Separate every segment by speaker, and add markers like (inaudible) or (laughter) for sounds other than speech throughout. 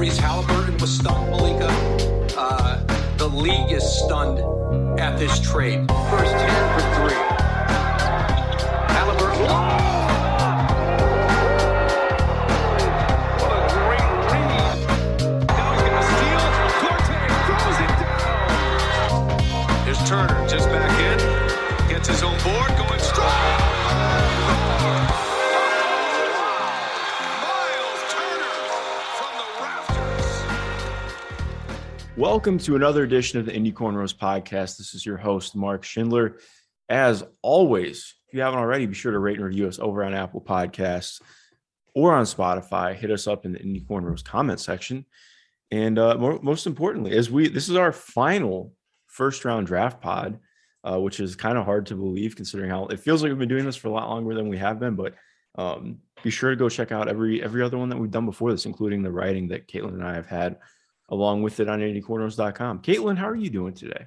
Speaker 1: Tyrese Halliburton was stunned, Malika. Uh, the league is stunned at this trade. First 10 for three. Halliburton.
Speaker 2: What a great read. Now he's to steal. Duarte throws it down. Here's Turner just back in. Gets his own board going strong.
Speaker 3: Welcome to another edition of the Indy Cornrows podcast. This is your host, Mark Schindler. As always, if you haven't already, be sure to rate and review us over on Apple Podcasts or on Spotify. Hit us up in the Indy Cornrows comment section. And uh, more, most importantly, as we this is our final first round draft pod, uh, which is kind of hard to believe considering how it feels like we've been doing this for a lot longer than we have been. But um, be sure to go check out every every other one that we've done before this, including the writing that Caitlin and I have had along with it on indycornrows.com. Caitlin, how are you doing today?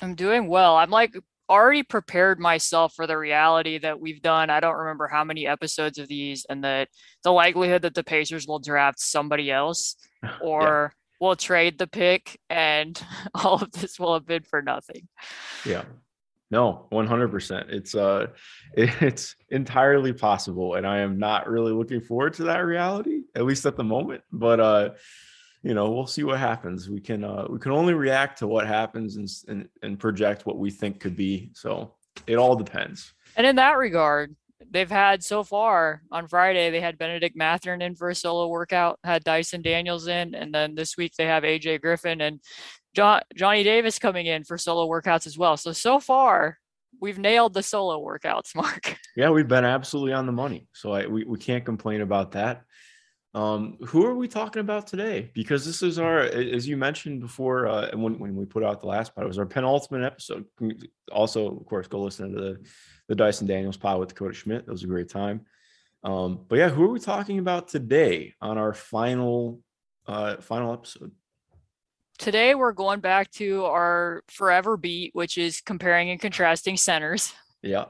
Speaker 4: I'm doing well. I'm like already prepared myself for the reality that we've done. I don't remember how many episodes of these, and that the likelihood that the Pacers will draft somebody else (laughs) or will trade the pick, and (laughs) all of this will have been for nothing.
Speaker 3: Yeah. No, 100%. It's uh (laughs) it's entirely possible and I am not really looking forward to that reality at least at the moment, but uh you know, we'll see what happens. We can uh we can only react to what happens and and, and project what we think could be. So, it all depends.
Speaker 4: And in that regard, they've had so far on Friday, they had Bennedict Mathurin in for a solo workout, had Dyson Daniels in, and then this week they have AJ Griffin and John, Johnny Davis coming in for solo workouts as well. So, so far, we've nailed the solo workouts, (laughs) Mark.
Speaker 3: Yeah, we've been absolutely on the money. So I we, we can't complain about that. Um, who are we talking about today? Because this is our, as you mentioned before, uh, when, when we put out the last pod, it was our penultimate episode. Also, of course, go listen to the the Dyson Daniels pod with Dakota Schmidt. That was a great time. Um, but yeah, who are we talking about today on our final uh final episode?
Speaker 4: Today, we're going back to our forever beat, which is comparing and contrasting centers.
Speaker 3: Yeah.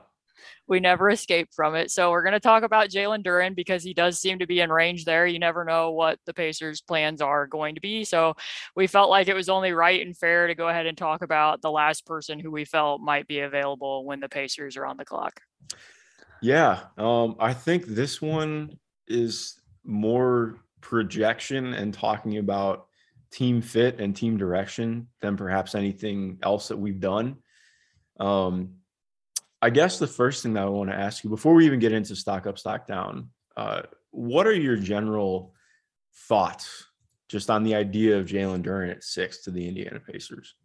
Speaker 4: We never escape from it. So we're going to talk about Jalen Duren because he does seem to be in range there. You never know what the Pacers' plans are going to be. So we felt like it was only right and fair to go ahead and talk about the last person who we felt might be available when the Pacers are on the clock.
Speaker 3: Yeah, um, I think this one is more projection and talking about team fit and team direction than perhaps anything else that we've done. Um, I guess the first thing that I want to ask you before we even get into stock up, stock down, uh, what are your general thoughts just on the idea of Jalen Duren at six to the Indiana Pacers?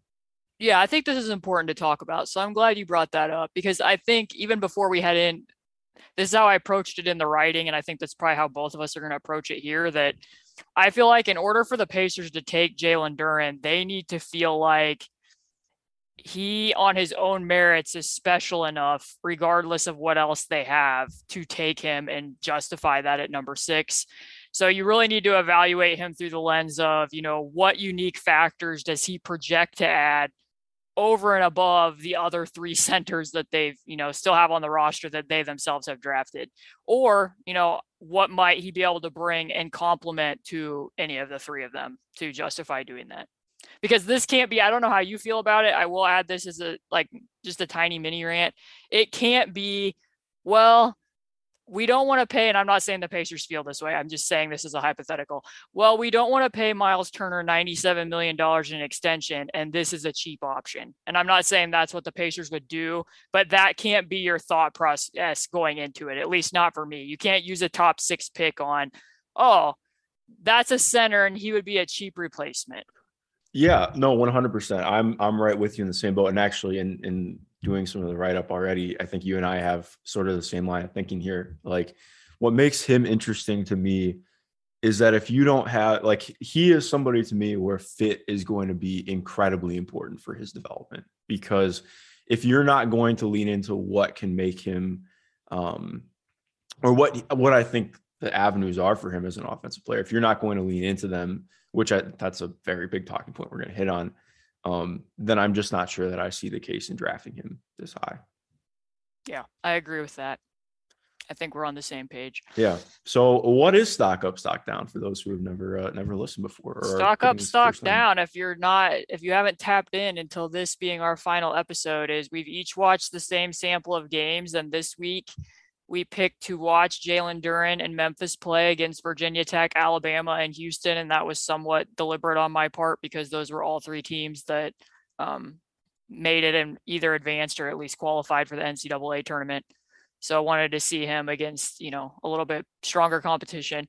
Speaker 4: Yeah, I think this is important to talk about. So I'm glad you brought that up because I think even before we head in, this is how I approached it in the writing. And I think that's probably how both of us are going to approach it here. That I feel like in order for the Pacers to take Jalen Duren, they need to feel like he on his own merits is special enough, regardless of what else they have, to take him and justify that at number six. So you really need to evaluate him through the lens of, you know, what unique factors does he project to add over and above the other three (laughs) centers that they've, you know, still have on the roster that they themselves have drafted? Or, you know, what might he be able to bring and complement to any of the three of them to justify doing that? Because this can't be, I don't know how you feel about it. I will add this as a like just a tiny mini rant. It can't be, well, we don't want to pay, and I'm not saying the Pacers feel this way. I'm just saying this is a hypothetical. Well, we don't want to pay Miles Turner $97 million in extension, and this is a cheap option. And I'm not saying that's what the Pacers would do, but that can't be your thought process going into it, at least not for me. You can't use a top six pick on, oh, that's a center, and he would be a cheap replacement.
Speaker 3: Yeah, no, one hundred percent. I'm I'm right with you in the same boat. And actually, in in doing some of the write up already, I think you and I have sort of the same line of thinking here. Like, what makes him interesting to me is that if you don't have like he is somebody to me where fit is going to be incredibly important for his development because if you're not going to lean into what can make him um or what what I think the avenues are for him as an offensive player if you're not going to lean into them which I, that's a very big talking point we're going to hit on um then I'm just not sure that I see the case in drafting him this high
Speaker 4: Yeah, I agree with that. I think we're on the same page.
Speaker 3: Yeah. So, what is stock up, stock down for those who have never uh, never listened before?
Speaker 4: stock up, stock down. If you're not, if you haven't tapped in until this being our final episode, is we've each watched the same sample of games, and this week we picked to watch Jalen Duren and Memphis play against Virginia Tech, Alabama, and Houston, and that was somewhat deliberate on my part because those were all three teams that um, made it and either advanced or at least qualified for the NCAA tournament. So I wanted to see him against, you know, a little bit stronger competition.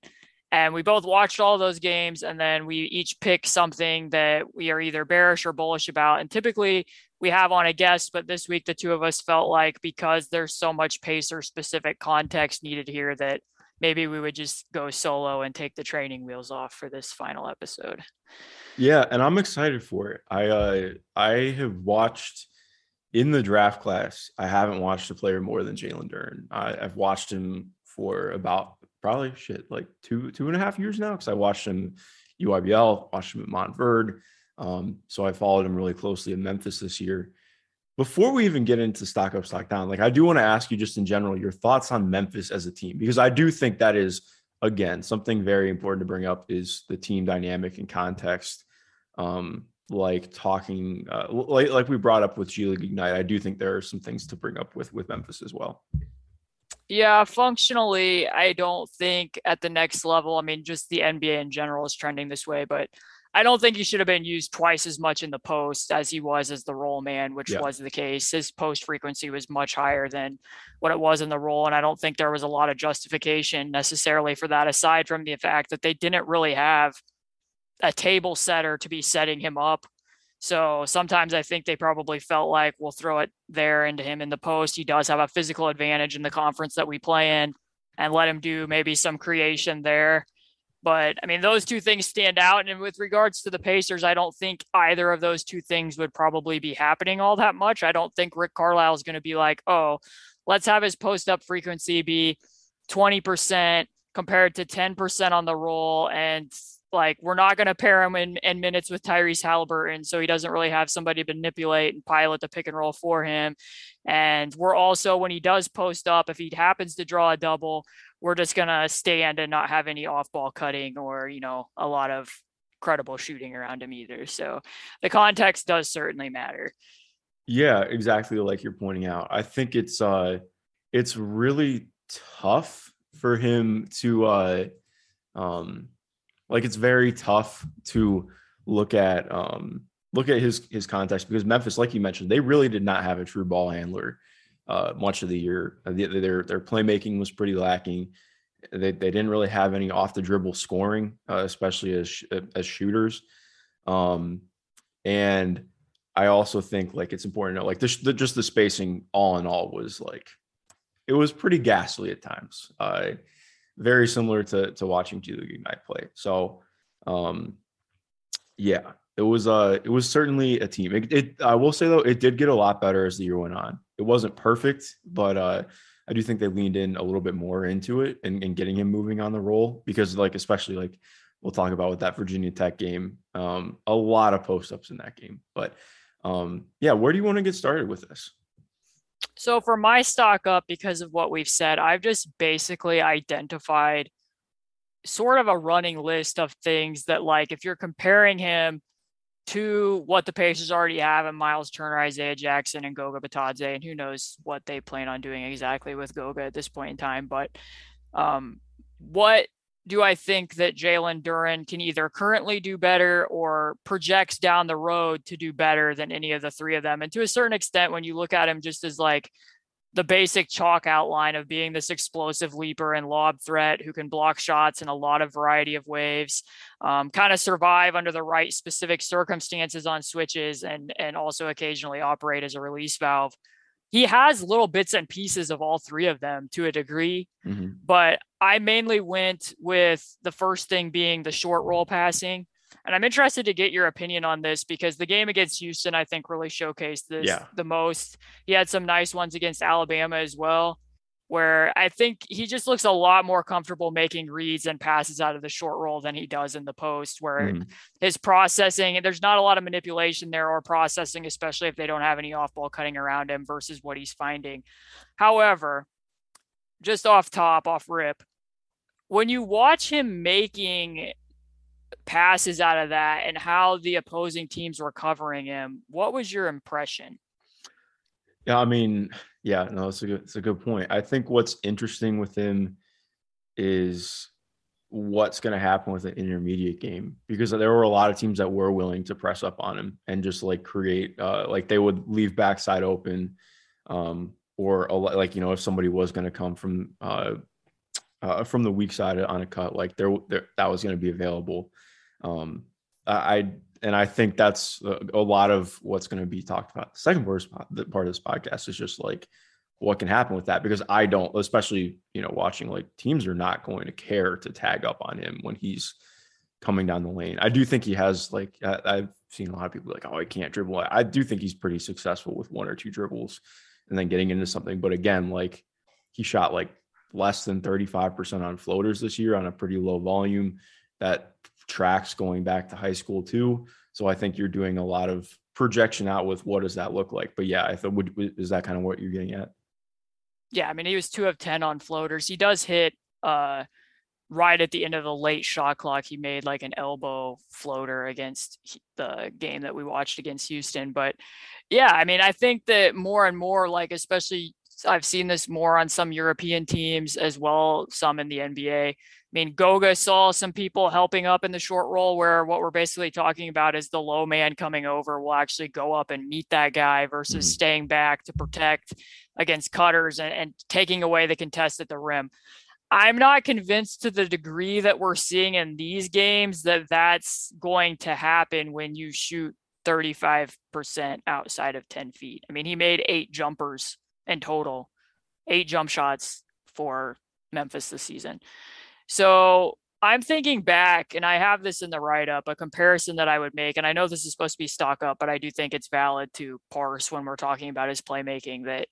Speaker 4: And we both watched all those games and then we each pick something that we are either bearish or bullish about. And typically we have on a guest, but this week the two of us felt like because there's so much pacer specific context needed here that maybe we would just go solo and take the training wheels off for this final episode.
Speaker 3: Yeah, and I'm excited for it. I uh I have watched in the draft class, I haven't watched a player more than Jalen Duren. I, have watched him for about probably shit like two two and a half years now because I watched him EYBL, watched him at Montverde. Um, so I followed him really closely in Memphis this year. Before we even get into stock up, stock down, like I do want to ask you just in general your thoughts on Memphis as a team because I do think that is again something very important to bring up is the team dynamic and context. Um, like talking uh, like like we brought up with G League Ignite, I do think there are some things to bring up with with Memphis as well.
Speaker 4: Yeah, functionally, I don't think at the next level. I mean, just the NBA in general is trending this way, but I don't think he should have been used twice as much in the post as he was as the roll man, which yeah. was the case. His post frequency was much higher than what it was in the roll. And I don't think there was a lot of justification necessarily for that, aside from the fact that they didn't really have a table setter to be setting him up. So sometimes I think they probably felt like we'll throw it there into him in the post. He does have a physical advantage in the conference that we play in and let him do maybe some creation there. But I mean, those two things stand out. And with regards to the Pacers, I don't think either of those two things would probably be happening all that much. I don't think Rick Carlisle is going to be like, oh, let's have his post up frequency be 20% compared to 10% on the roll and like we're not going to pair him in, in minutes with Tyrese Halliburton, so he doesn't really have somebody to manipulate and pilot the pick and roll for him. And we're also when he does post up, if he happens to draw a double, we're just going to stand and not have any off ball cutting or you know a lot of credible shooting around him either. So the context does certainly matter.
Speaker 3: Yeah, exactly like you're pointing out. I think it's uh it's really tough for him to uh um like it's very tough to look at um look at his his context because Memphis, like you mentioned, they really did not have a true ball handler uh, much of the year. Uh, their their playmaking was pretty lacking. They they didn't really have any off the dribble scoring, uh, especially as as shooters. Um, and I also think like it's important to know like the, the, just the spacing all in all was like it was pretty ghastly at times. Uh, very similar to to watching G League Ignite play. So, um, yeah, it was uh it was certainly a team. It, it, I will say though, it did get a lot better as the year went on. It wasn't perfect, but uh, I do think they leaned in a little bit more into it and, and getting him moving on the roll because like especially like we'll talk about with that Virginia Tech game, um, a lot of post ups in that game. But um, yeah, where do you want to get started with this?
Speaker 4: So for my stock up, because of what we've said, I've just basically identified sort of a running list of things that, like, if you're comparing him to what the Pacers already have in Miles Turner, Isaiah Jackson, and Goga Bitadze, and who knows what they plan on doing exactly with Goga at this point in time. But um, what do I think that Jalen Duren can either currently do better or projects down the road to do better than any of the three of them? And to a certain extent, when you look at him just as like the basic chalk outline of being this explosive leaper and lob threat who can block shots in a lot of variety of waves, um, kind of survive under the right specific circumstances on switches, and and also occasionally operate as a release valve he has little bits and pieces of all three of them to a degree. Mm-hmm. But I mainly went with the first thing being the short roll passing. And I'm interested to get your opinion on this because the game against Houston, I think, really showcased this yeah. the most. He had some nice ones against Alabama as well where I think he just looks a lot more comfortable making reads and passes out of the short roll than he does in the post, where mm. his processing, there's not a lot of manipulation there or processing, especially if they don't have any off ball cutting around him versus what he's finding. However, just off top, off rip, when you watch him making passes out of that and how the opposing teams were covering him, what was your impression?
Speaker 3: Yeah, I mean, yeah, no, it's a good, it's a good point. I think what's interesting with him is what's going to happen with an intermediate game because there were a lot of teams that were willing to press up on him and just like create, uh, like they would leave backside open, um, or like you know if somebody was going to come from uh, uh, from the weak side on a cut, like there, there that was going to be available. Um, I and I think that's a, lot of what's going to be talked about. The second worst part of this podcast is just like what can happen with that because I don't, especially you know, watching like teams are not going to care to tag up on him when he's coming down the lane. I do think he has like I, have seen a lot of people like, oh, I can't dribble. I do think he's pretty successful with one or two dribbles and then getting into something. But again, like he shot like less than 35% on floaters this year on a pretty low volume. That tracks going back to high school too. So I think you're doing a lot of projection out with what does that look like. But yeah, I thought would, is that kind of what you're getting at?
Speaker 4: Yeah, I mean he was two of ten on floaters. He does hit uh right at the end of the late shot clock. He made like an elbow floater against the game that we watched against Houston. But yeah, I mean I think that more and more like especially I've seen this more on some European teams as well, some in the NBA. I mean, Goga saw some people helping up in the short roll where what we're basically talking about is the low man coming over will actually go up and meet that guy versus mm-hmm. staying back to protect against cutters and, and taking away the contest at the rim. I'm not convinced to the degree that we're seeing in these games that that's going to happen when you shoot 35% outside of 10 feet. I mean, he made eight jumpers in total, eight jump shots for Memphis this season. So I'm thinking back, and I have this in the write up, a comparison that I would make. And I know this is supposed to be stock up, but I do think it's valid to parse when we're talking about his playmaking. That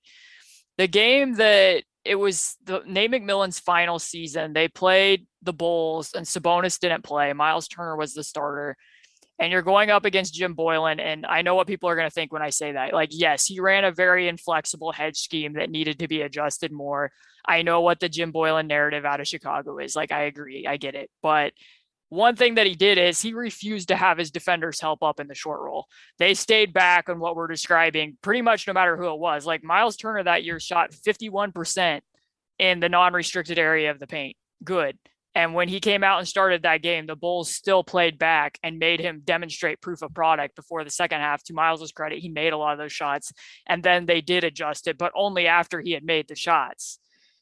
Speaker 4: the game that it was the Nate McMillan's final season, they played the Bulls, and Sabonis didn't play. Miles Turner was the starter and you're going up against Jim Boylen. And I know what people are going to think when I say that. Like, yes, he ran a very inflexible hedge scheme that needed to be adjusted more. I know what the Jim Boylen narrative out of Chicago is. Like, I agree, I get it. But one thing that he did is he refused to have his defenders help up in the short roll. They stayed back on what we're describing pretty much no matter who it was. Like Miles Turner that year shot 51% in the non restricted area of the paint. Good. And when he came out and started that game, the Bulls still played back and made him demonstrate proof of product before the second half. To Miles's credit, he made a lot of those shots. And then they did adjust it, but only after he had made the shots.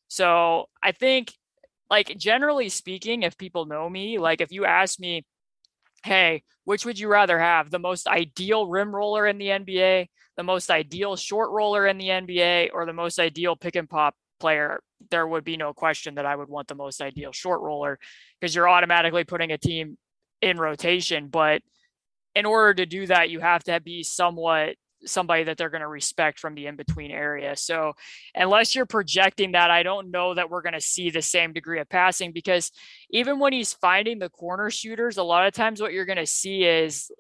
Speaker 4: So I think, like, generally speaking, if people know me, like, if you ask me, hey, which would you rather have? The most ideal rim roller in the NBA, the most ideal short roller in the NBA, or the most ideal pick and pop player, there would be no question that I would want the most ideal short roller because you're automatically putting a team in rotation. But in order to do that, you have to be somewhat somebody that they're going to respect from the in between area. So, unless you're projecting that, I don't know that we're going to see the same degree of passing because even when he's finding the corner shooters, a lot of times what you're going to see is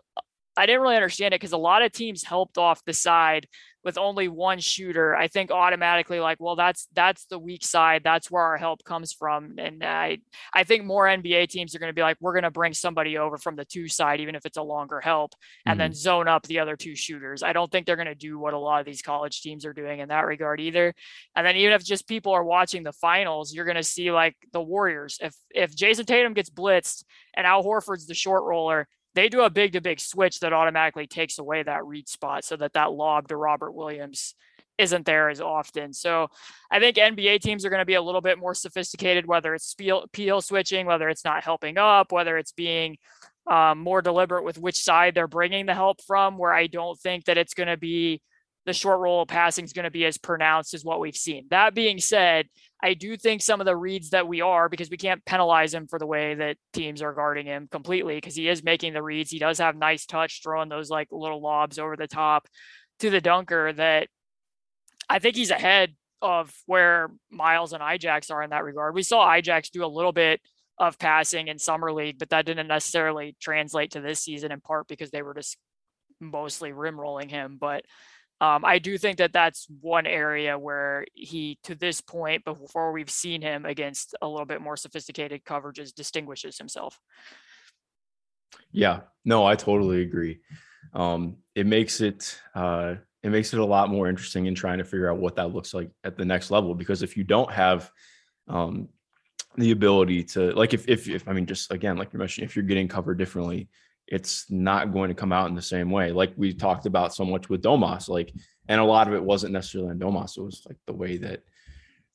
Speaker 4: I didn't really understand it because a lot of teams helped off the side with only one shooter, I think automatically like, well, that's that's the weak side. That's where our help comes from. And I I think more NBA teams are going to be like, we're going to bring somebody over from the two side, even if it's a longer help, and mm-hmm. then zone up the other two shooters. I don't think they're going to do what a lot of these college teams are doing in that regard either. And then even if just people are watching the finals, you're going to see like the Warriors. If if Jayson Tatum gets blitzed and Al Horford's the short roller, they do a big to big switch that automatically takes away that read spot so that that lob to Robert Williams isn't there as often. So I think NBA teams are going to be a little bit more sophisticated, whether it's peel, switching, whether it's not helping up, whether it's being um, more deliberate with which side they're bringing the help from, where I don't think that it's going to be the short roll of passing is going to be as pronounced as what we've seen. That being said, I do think some of the reads that we are, because we can't penalize him for the way that teams are guarding him completely, because he is making the reads. He does have nice touch, throwing those like little lobs over the top to the dunker that I think he's ahead of where Miles and Ijax are in that regard. We saw Ijax do a little bit of passing in summer league, but that didn't necessarily translate to this season in part because they were just mostly rim rolling him. But Um, I do think that that's one area where he, to this point, before we've seen him against a little bit more sophisticated coverages, distinguishes himself.
Speaker 3: Yeah, no, I totally agree. Um, it makes it uh, it makes it a lot more interesting in trying to figure out what that looks like at the next level. Because if you don't have um, the ability to, like, if, if if I mean, just again, like you mentioned, if you're getting covered differently, it's not going to come out in the same way. Like we talked about so much with Domas, like, and a lot of it wasn't necessarily on Domas. It was like the way that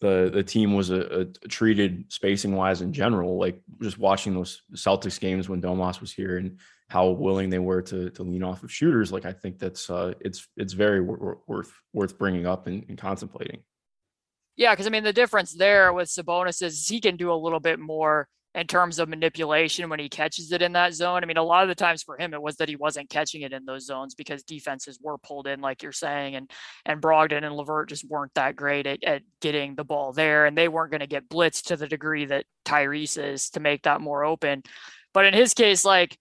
Speaker 3: the the team was a, a treated spacing wise in general. Like just watching those Celtics games when Domas was here and how willing they were to to lean off of shooters. Like I think that's uh, it's it's very worth worth bringing up and, and contemplating.
Speaker 4: Yeah, because I mean the difference there with Sabonis is he can do a little bit more in terms of manipulation when he catches it in that zone. I mean, a lot of the times for him, it was that he wasn't catching it in those zones because defenses were pulled in, like you're saying, and and Brogdon and LeVert just weren't that great at, at getting the ball there, and they weren't going to get blitzed to the degree that Tyrese is to make that more open. But in his case, like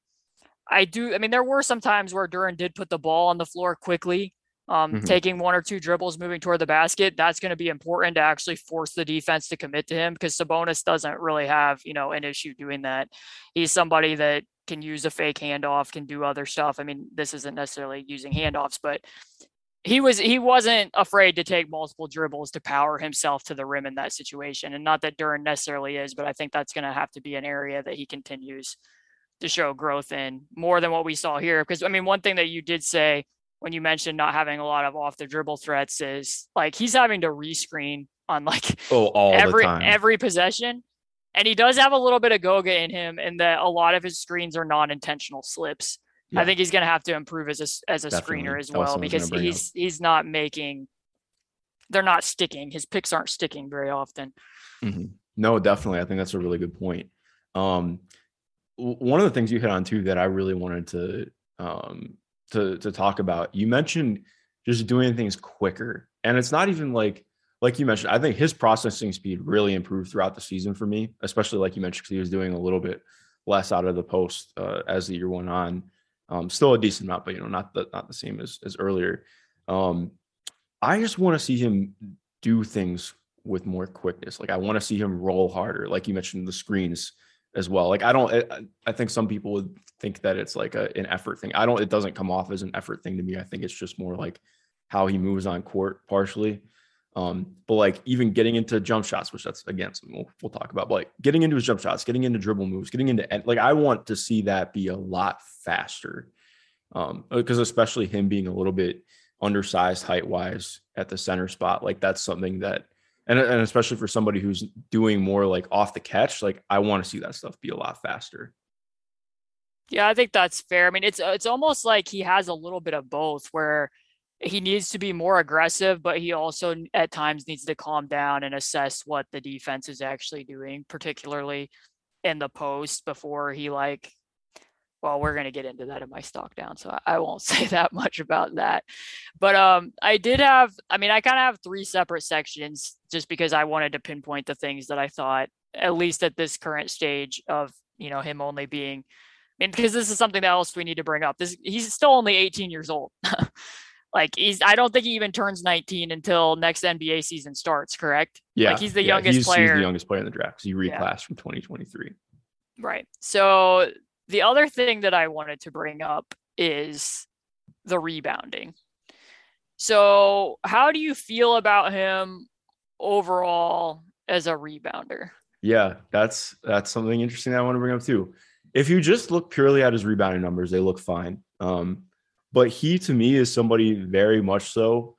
Speaker 4: I do, I mean, there were some times where Duren did put the ball on the floor quickly um, mm-hmm. taking one or two dribbles, moving toward the basket, that's going to be important to actually force the defense to commit to him because Sabonis doesn't really have, you know, an issue doing that. He's somebody that can use a fake handoff, can do other stuff. I mean, this isn't necessarily using handoffs, but he was he wasn't afraid to take multiple dribbles to power himself to the rim in that situation. And not that Duren necessarily is, but I think that's going to have to be an area that he continues to show growth in more than what we saw here. Because I mean, one thing that you did say when you mentioned not having a lot of off the dribble threats is like he's having to rescreen on like
Speaker 3: oh
Speaker 4: every every possession. And he does have a little bit of Goga in him, and that a lot of his screens are non-intentional slips. Yeah. I think he's going to have to improve as a as a Definitely. screener as well because he's up. he's not making. They're not sticking. His picks aren't sticking very often.
Speaker 3: Mm-hmm. No, definitely. I think that's a really good point. Um, one of the things you hit on too that I really wanted to um, to to talk about. You mentioned just doing things quicker, and it's not even like like you mentioned. I think his processing speed really improved throughout the season for me, especially like you mentioned, because he was doing a little bit less out of the post uh, as the year went on. Um, still a decent amount, but you know, not the not the same as as earlier. Um, I just want to see him do things with more quickness. Like I want to see him roll harder. Like you mentioned, the screens as well. Like I don't, I think some people would think that it's like a, an effort thing. I don't, it doesn't come off as an effort thing to me. I think it's just more like how he moves on court partially. Um, but like even getting into jump shots, which that's again something we'll, we'll talk about, but like getting into his jump shots, getting into dribble moves, getting into like I want to see that be a lot faster. Um, because especially him being a little bit undersized height wise at the center spot, like that's something that and, and especially for somebody who's doing more like off the catch, like I want to see that stuff be a lot faster.
Speaker 4: Yeah, I think that's fair. I mean, it's it's almost like he has a little bit of both where he needs to be more aggressive, but he also at times needs to calm down and assess what the defense is actually doing, particularly in the post before he like well, we're going to get into that in my stock down, so I won't (laughs) say that much about that. But um, I did have, I mean, I kind of have three separate sections just because I wanted to pinpoint the things that I thought, at least at this current stage of you know him only being, I mean, because this is something else we need to bring up. This he's still only 18 years old. (laughs) like he's, I don't think he even turns 19 until next NBA season starts. Correct?
Speaker 3: Yeah,
Speaker 4: like he's the
Speaker 3: yeah,
Speaker 4: youngest
Speaker 3: he's,
Speaker 4: player.
Speaker 3: He's the youngest player in the draft. Because he reclassed yeah. from 2023.
Speaker 4: Right. So the other thing that I wanted to bring up is the rebounding. So, how do you feel about him overall as a rebounder?
Speaker 3: Yeah, that's that's something interesting I want to bring up too. If you just look purely at his rebounding numbers, they look fine. Um, but he to me is somebody very much so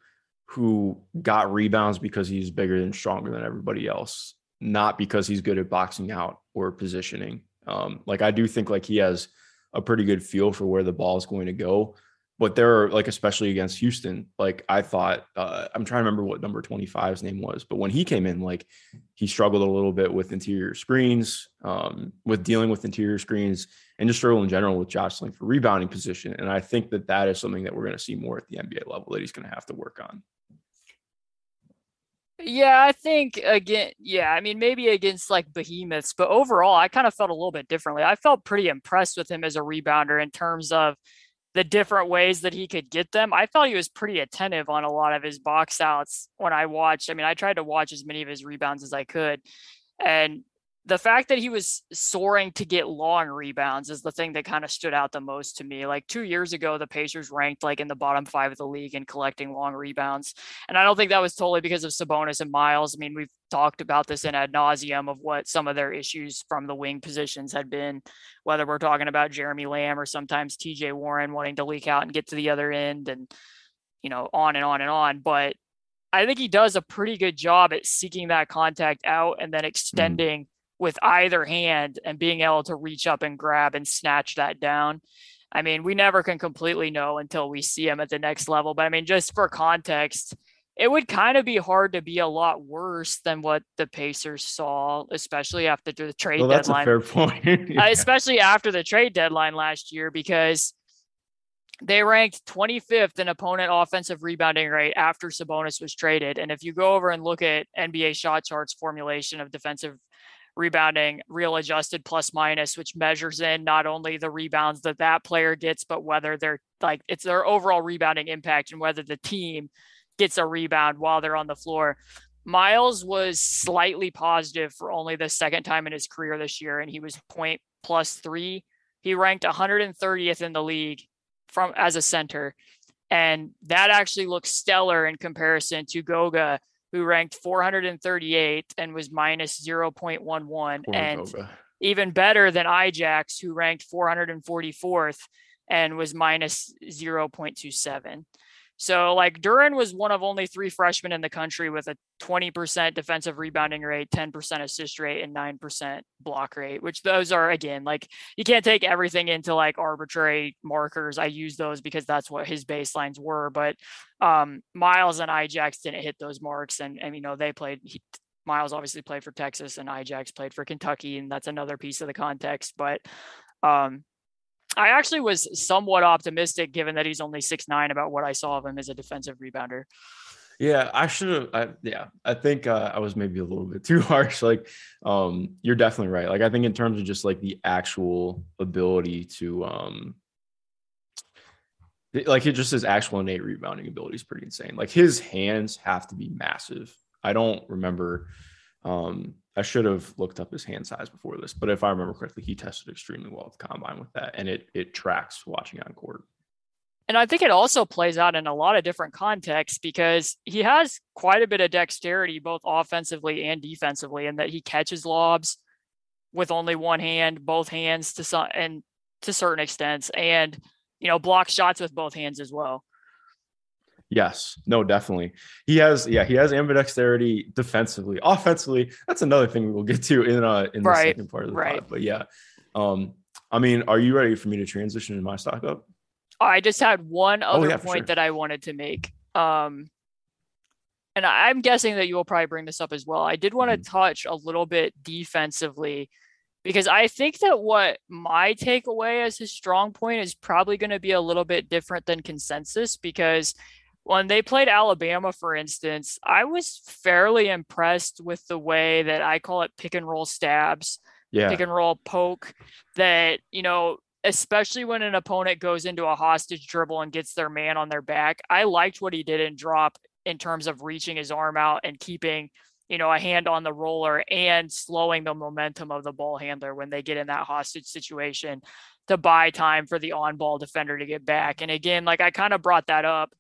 Speaker 3: who got rebounds because he's bigger and stronger than everybody else, not because he's good at boxing out or positioning. Um, like I do think like he has a pretty good feel for where the ball is going to go. But there are like, especially against Houston, like I thought, uh, I'm trying to remember what number 25's name was, but when he came in, like he struggled a little bit with interior screens, um, with dealing with interior screens, and just struggle in general with jostling for rebounding position. And I think that that is something that we're going to see more at the NBA level that he's going to have to work on.
Speaker 4: Yeah, I think again, yeah, I mean, maybe against like behemoths, but overall, I kind of felt a little bit differently. I felt pretty impressed with him as a rebounder in terms of the different ways that he could get them. I felt he was pretty attentive on a lot of his box outs when I watched. I mean, I tried to watch as many of his rebounds as I could. And the fact that he was soaring to get long rebounds is the thing that kind of stood out the most to me. Like two years ago, the Pacers ranked like in the bottom five of the league in collecting long rebounds. And I don't think that was totally because of Sabonis and Miles. I mean, we've talked about this in ad nauseum of what some of their issues from the wing positions had been, whether we're talking about Jeremy Lamb or sometimes TJ Warren wanting to leak out and get to the other end and, you know, on and on and on. But I think he does a pretty good job at seeking that contact out and then mm-hmm. extending. Mm with either hand and being able to reach up and grab and snatch that down. I mean, we never can completely know until we see him at the next level. But I mean, just for context, it would kind of be hard to be a lot worse than what the Pacers saw, especially after the trade well, that's deadline.
Speaker 3: That's a fair point. (laughs)
Speaker 4: Uh, yeah. Especially after the trade deadline last year, because they ranked 25th in opponent offensive rebounding rate after Sabonis was traded. And if you go over and look at NBA shot charts formulation of defensive rebounding real adjusted plus minus which measures in not only the rebounds that that player gets but whether they're like it's their overall rebounding impact and whether the team gets a rebound while they're on the floor. Miles was slightly positive for only the second time in his career this year and he was point plus three. He ranked 130th in the league from as a center and that actually looks stellar in comparison to goga who ranked 438 and was minus 0.11 and even better than Ijax who ranked 444th and was minus 0.27. So like Duren was one of only three freshmen in the country with a 20% defensive rebounding rate, 10% assist rate, and 9% block rate, which those are again like you can't take everything into like arbitrary markers. I use those because that's what his baselines were. But um, Miles and Ijax didn't hit those marks, and and you know they played. He, Miles obviously played for Texas, and Ijax played for Kentucky, and that's another piece of the context. But um, I actually was somewhat optimistic given that he's only six nine about what I saw of him as a defensive rebounder.
Speaker 3: Yeah, I should have. yeah, I think uh, I was maybe a little bit (laughs) too harsh. Like, um, you're definitely right. Like, I think in terms of just like the actual ability to, um, like, it just his actual innate rebounding ability is pretty insane. Like, his hands have to be massive. I don't remember um, I should have looked up his hand size before this, but if I remember correctly, he tested extremely well at the combine with that, and it it tracks watching on court.
Speaker 4: And I think it also plays out in a lot of different contexts because he has quite a bit of dexterity, both offensively and defensively, in that he catches lobs with only one hand, both hands to some and to certain extents, and you know blocks shots with both hands as well.
Speaker 3: Yes, no, definitely. He has, yeah, he has ambidexterity defensively. Offensively, that's another thing we will get to in uh in the right, second part of the right. pod. But yeah, um, I mean, are you ready for me to transition in my stock up?
Speaker 4: I just had one other oh, yeah, point sure. that I wanted to make. Um, and I'm guessing that you will probably bring this up as well. I did want to mm-hmm. touch a little bit defensively because I think that what my takeaway as his strong point is probably going to be a little bit different than consensus because when they played Alabama, for instance, I was fairly impressed with the way that I call it pick and roll stabs, yeah. pick and roll poke. That, you know, especially when an opponent goes into a hostage dribble and gets their man on their back, I liked what he did in drop in terms of reaching his arm out and keeping, you know, a hand on the roller and slowing the momentum of the ball handler when they get in that hostage situation to buy time for the on ball defender to get back. And again, like I kind of brought that up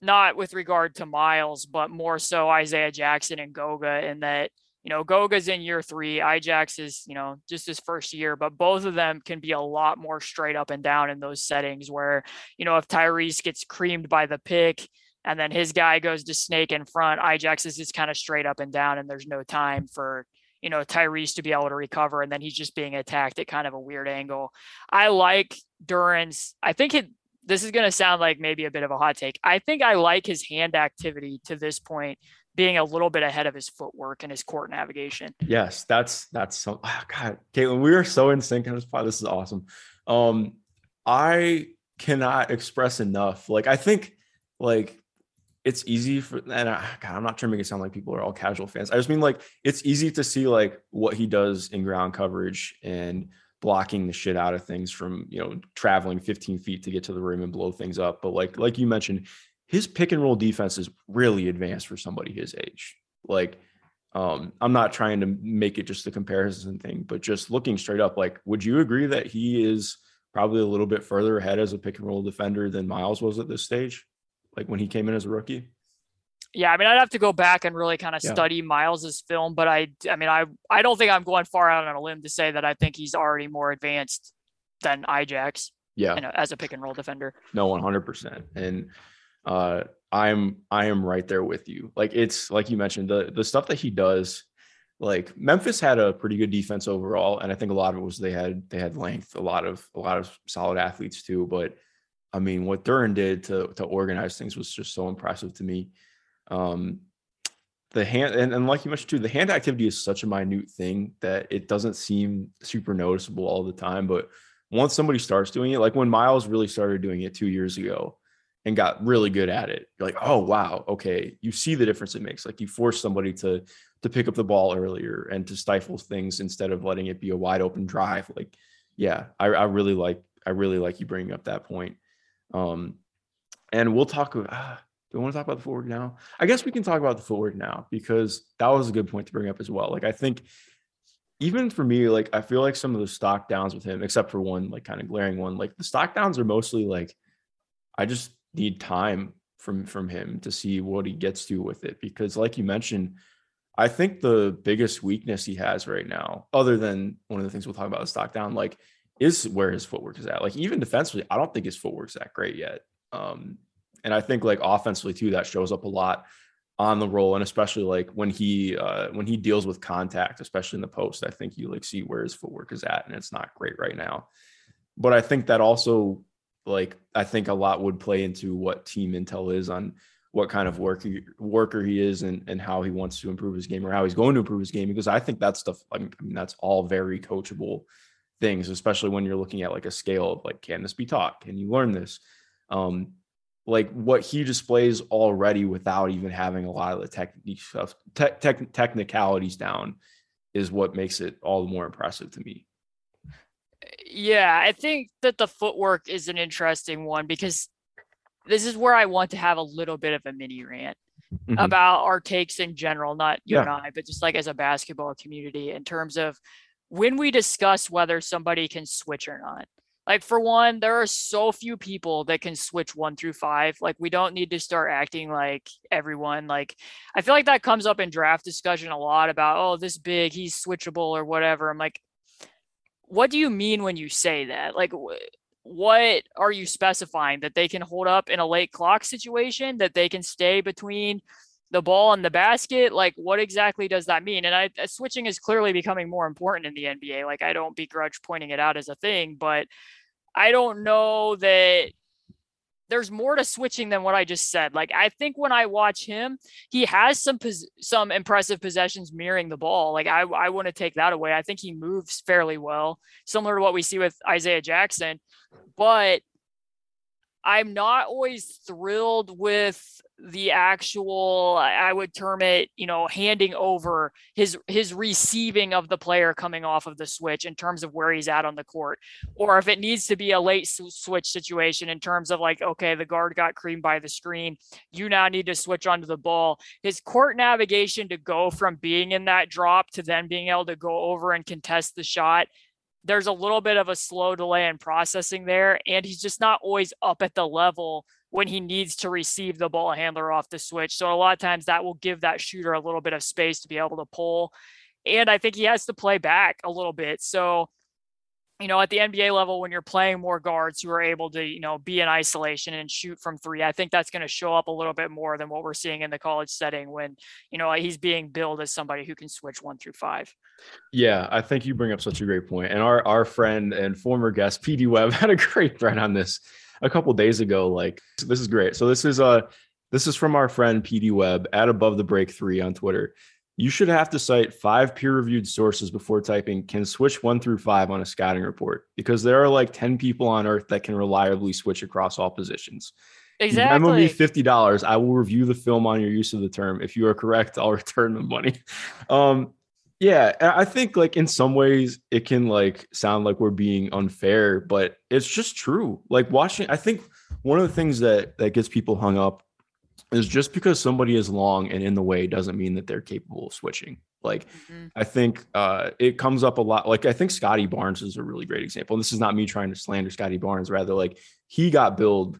Speaker 4: not with regard to Miles, but more so Isaiah Jackson and Goga, in that, you know, Goga's in year three, Ijax is, you know, just his first year, but both of them can be a lot more straight up and down in those settings where, you know, if Tyrese gets creamed by the pick and then his guy goes to snake in front, Ijax is just kind of straight up and down and there's no time for, you know, Tyrese to be able to recover and then he's just being attacked at kind of a weird angle. I like Duren's, I think it, this is going to sound like maybe a bit of a hot take. I think I like his hand activity to this point being a little bit ahead of his footwork and his court navigation.
Speaker 3: Yes, that's that's so oh God, Caitlin, we are so in sync on this pod. This is awesome. Um, I cannot express enough. Like I think like it's easy for and I, God, I'm not trying to make it sound like people are all casual fans. I just mean like it's easy to see like what he does in ground coverage and blocking the shit out of things from you know traveling 15 feet to get to the rim and blow things up. But like like you mentioned, his pick and roll defense is really advanced for somebody his age. Like um, I'm not trying to make it just a comparison thing, but just looking straight up, like, would you agree that he is probably a little bit further ahead as a pick and roll defender than Miles was at this stage, like when he came in as a rookie?
Speaker 4: Yeah, I mean, I'd have to go back and really kind of
Speaker 3: Yeah.
Speaker 4: study Miles's film, but I, I mean, I, I don't think I'm going far out on a limb to say that I think he's already more advanced than Ijax
Speaker 3: Yeah,
Speaker 4: you know, as a pick and roll defender.
Speaker 3: no, 100. percent And uh, I'm I am right there with you. Like it's like you mentioned the the stuff that he does. Like Memphis had a pretty good defense overall, and I think a lot of it was they had they had length, a lot of a lot of solid athletes too. But I mean, what Duren did to to organize things was just so impressive to me. Um, the hand and, and like you mentioned too, the hand activity is such a minute thing that it doesn't seem super noticeable all the time. But once somebody starts doing it, like when Miles really started doing it two years ago and got really good at it, you're like, oh wow, okay. You see the difference it makes. Like you force somebody to to pick up the ball earlier and to stifle things instead of letting it be a wide open drive. Like, yeah, I, I really like I really like you bringing up that point. Um, and we'll talk. Uh, do we want to talk about the footwork now? I guess we can talk about the footwork now because that was a good point to bring up as well. Like I think even for me, like I feel like some of the stock downs with him, except for one like kind of glaring one, like the stock downs are mostly like I just need time from from him to see what he gets to with it because like you mentioned I think the biggest weakness he has right now, other than one of the things we'll talk about is stock down, like is where his footwork is at. Like even defensively, I don't think his footwork's that great yet. Um, and I think like offensively too, that shows up a lot on the roll, and especially like when he uh, when he deals with contact, especially in the post. I think you like see where his footwork is at, and it's not great right now. But I think that also like I think a lot would play into what team intel is on what kind of worker worker he is and, and how he wants to improve his game or how he's going to improve his game because I think that stuff I mean that's all very coachable things especially when you're looking at like a scale of like can this be taught can you learn this um like what he displays already without even having a lot of the technique stuff te- tech technicalities down is what makes it all the more impressive to me
Speaker 4: Yeah, I think that the footwork is an interesting one because this is where I want to have a little bit of a mini rant
Speaker 3: Mhm.
Speaker 4: about our takes in general, not you
Speaker 3: Yeah.
Speaker 4: and I, but just like as a basketball community in terms of when we discuss whether somebody can switch or not. Like for one, there are so few people that can switch one through five. Like we don't need to start acting like everyone. Like I feel like that comes up in draft discussion a lot about, oh, this big, he's switchable or whatever. I'm like, what do you mean when you say that? Like, wh- what are you specifying that they can hold up in a late clock situation? That they can stay between the ball and the basket? Like, what exactly does that mean? And I, uh, switching is clearly becoming more important in the NBA. Like, I don't begrudge pointing it out as a thing, but I don't know that there's more to switching than what I just said. Like, I think when I watch him, he has some pos- some impressive possessions mirroring the ball. Like, I I want to take that away. I think he moves fairly well, similar to what we see with Isaiah Jackson, but I'm not always thrilled with the actual I would term it, you know, handing over his his receiving of the player coming off of the switch in terms of where he's at on the court or if it needs to be a late switch situation in terms of like okay, the guard got creamed by the screen, you now need to switch onto the ball. His court navigation to go from being in that drop to then being able to go over and contest the shot there's a little bit of a slow delay in processing there, and he's just not always up at the level when he needs to receive the ball handler off the switch. So a lot of times that will give that shooter a little bit of space to be able to pull. And I think he has to play back a little bit. So, you know, at the NBA level, when you're playing more guards who are able to, you know, be in isolation and shoot from three, I think that's going to show up a little bit more than what we're seeing in the college setting when, you know, he's being billed as somebody who can switch one through five.
Speaker 3: Yeah, I think you bring up such a great point. And our our friend and former guest PD Webb (laughs) had a great thread on this a couple days ago. Like this is great. So this is uh this is from our friend PD Webb at above the break three on Twitter. You should have to cite five peer-reviewed sources before typing can switch one through five on a scouting report because there are like 10 people on earth that can reliably switch across all positions. You Venmo me
Speaker 4: Exactly.
Speaker 3: fifty dollars. I will review the film on your use of the term. If you are correct, I'll (laughs) return the money. Um, Yeah, I think like in some ways it can like sound like we're being unfair, but it's just true. Like watching, I think one of the things that that gets people hung up is just because somebody is long and in the way doesn't mean that they're capable of switching. Like mm-hmm. I think uh it comes up a lot. Like I think Scottie Barnes is a really great example. And this is not me trying to slander Scottie Barnes, rather like he got billed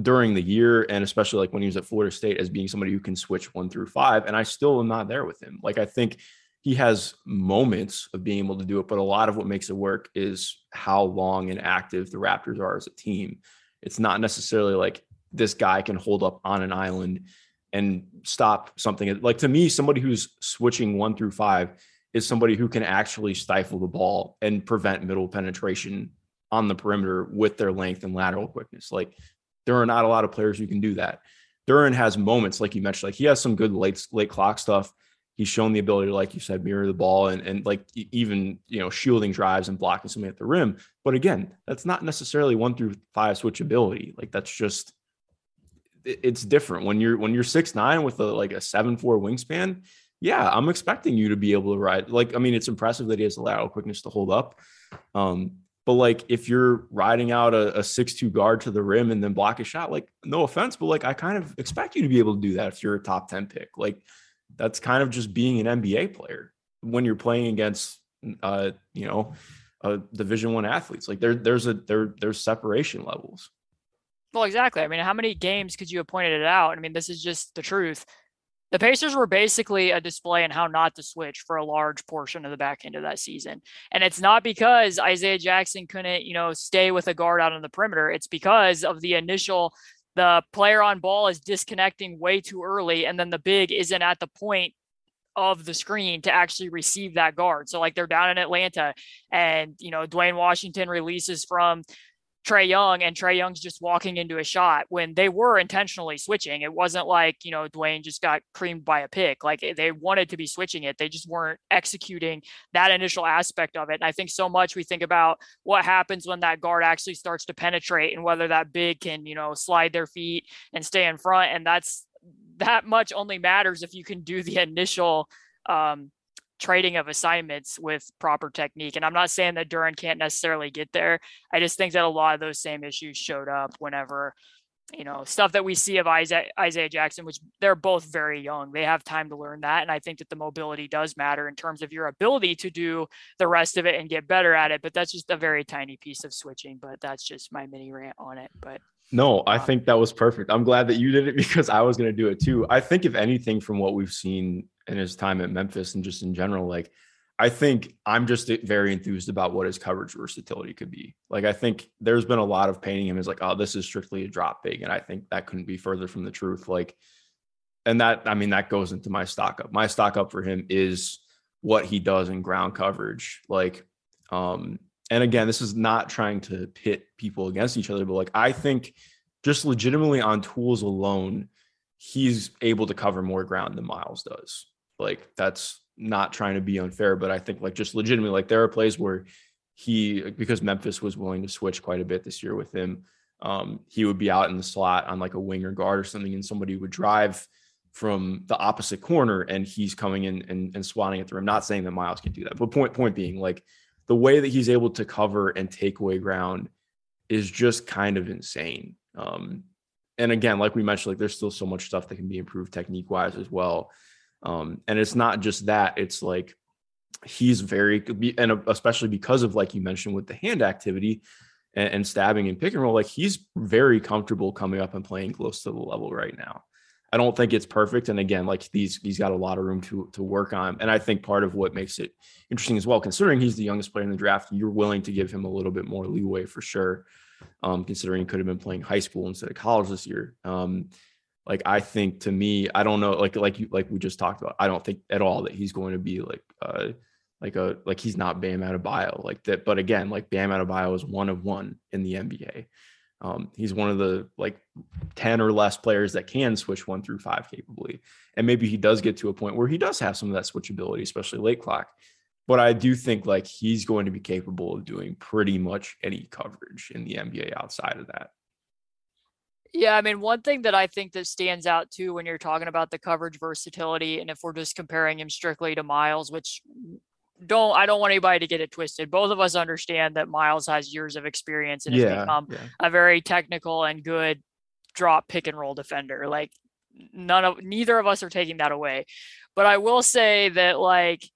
Speaker 3: during the year and especially like when he was at Florida State as being somebody who can switch one through five. And I still am not there with him. Like I think he has moments of being able to do it, but a lot of what makes it work is how long and active the Raptors are as a team. It's not necessarily like this guy can hold up on an island and stop something. Like to me, somebody who's switching one through five is somebody who can actually stifle the ball and prevent middle penetration on the perimeter with their length and lateral quickness. Like there are not a lot of players who can do that. Duren has moments, like you mentioned, like he has some good late late clock stuff he's shown the ability to, like you said, mirror the ball and, and like even, you know, shielding drives and blocking something at the rim. But again, that's not necessarily one through five switchability. Like that's just, it's different when you're, when you're six, nine with a, like a seven, four wingspan. Yeah. I'm expecting you to be able to ride. Like, I mean, it's impressive that he has the lateral quickness to hold up. Um, but like if you're riding out a, a six-two guard to the rim and then block a shot, like no offense, but like I kind of expect you to be able to do that if you're a top 10 pick. Like that's kind of just being an NBA player when you're playing against uh, you know, uh, division one athletes. Like there, there's a there, there's separation levels.
Speaker 4: Well, exactly. I mean, how many games could you have pointed it out? I mean, this is just the truth. The Pacers were basically a display in how not to switch for a large portion of the back end of that season. And it's not because Isaiah Jackson couldn't, you know, stay with a guard out on the perimeter. It's because of the initial the player on ball is disconnecting way too early, and then the big isn't at the point of the screen to actually receive that guard. So like they're down in Atlanta and you know Duane Washington releases from Trae Young and Trae Young's just walking into a shot when they were intentionally switching. It wasn't like, you know, Duane just got creamed by a pick. Like eh, they wanted to be switching it. They just weren't executing that initial aspect of it. And I think so much we think about what happens when that guard actually starts to penetrate and whether that big can, you know, slide their feet and stay in front. And that's that much only matters if you can do the initial um, trading of assignments with proper technique. And I'm not saying that Duren can't necessarily get there. I just think that a lot of those same issues showed up whenever, you know, stuff that we see of Isaiah, Isaiah Jackson, which they're both very young. They have time to learn that. And I think that the mobility does matter in terms of your ability to do the rest of it and get better at it. But that's just a very tiny piece of switching. But that's just my mini rant on it. But
Speaker 3: no, I um, think that was perfect. I'm glad that you did it (laughs) because I was going to do it too. I think if anything from what we've seen in his time at Memphis and just in general, like I think I'm just very enthused about what his coverage versatility could be. Like I think there's been a lot of painting him as like, oh, this is strictly a drop big, and I think that couldn't be further from the truth. Like, and that I mean that goes into my stock up. My stock up for him is what he does in ground coverage. Like, um, and again, this is not trying to pit people against each other, but like I think just legitimately on tools alone, he's able to cover more ground than Miles does. Like that's not trying to be unfair, but I think like just legitimately, like there are plays where he because Memphis was willing to switch quite a bit this year with him. Um, he would be out in the slot on like a winger guard or something, and somebody would drive from the opposite corner and he's coming in and, and swatting at the rim. Not saying that Miles can do that, but point point being like the way that he's able to cover and take away ground is just kind of insane. Um, and again, like we mentioned, like there's still so much stuff that can be improved technique wise as well. Um, and it's not just that; it's like he's very and especially because of like you mentioned with the hand activity and, and stabbing and pick and roll, like he's very comfortable coming up and playing close to the level right now. I don't think it's perfect. And again, like these, he's got a lot of room to to work on. And I think part of what makes it interesting as well, considering he's the youngest player in the draft, you're willing to give him a little bit more leeway for sure. Um, considering he could have been playing high school instead of college this year. Um, like I think to me, I don't know, like like you like we just talked about, I don't think at all that he's going to be like uh like a like he's not Bam Adebayo like that. But again, like Bam Adebayo is one of one in the NBA. Um, he's one of the like 10 or less players that can switch one through five capably. And maybe he does get to a point where he does have some of that switchability, especially late clock. But I do think like he's going to be capable of doing pretty much any coverage in the NBA outside of that.
Speaker 4: Yeah, I mean, one thing that I think that stands out too when you're talking about the coverage versatility, and if we're just comparing him strictly to Miles, which don't I don't want anybody to get it twisted. Both of us understand that Miles has years of experience and has
Speaker 3: Yeah,
Speaker 4: become
Speaker 3: yeah.
Speaker 4: a very technical and good drop pick and roll defender. Like none of neither of us are taking that away. But I will say that like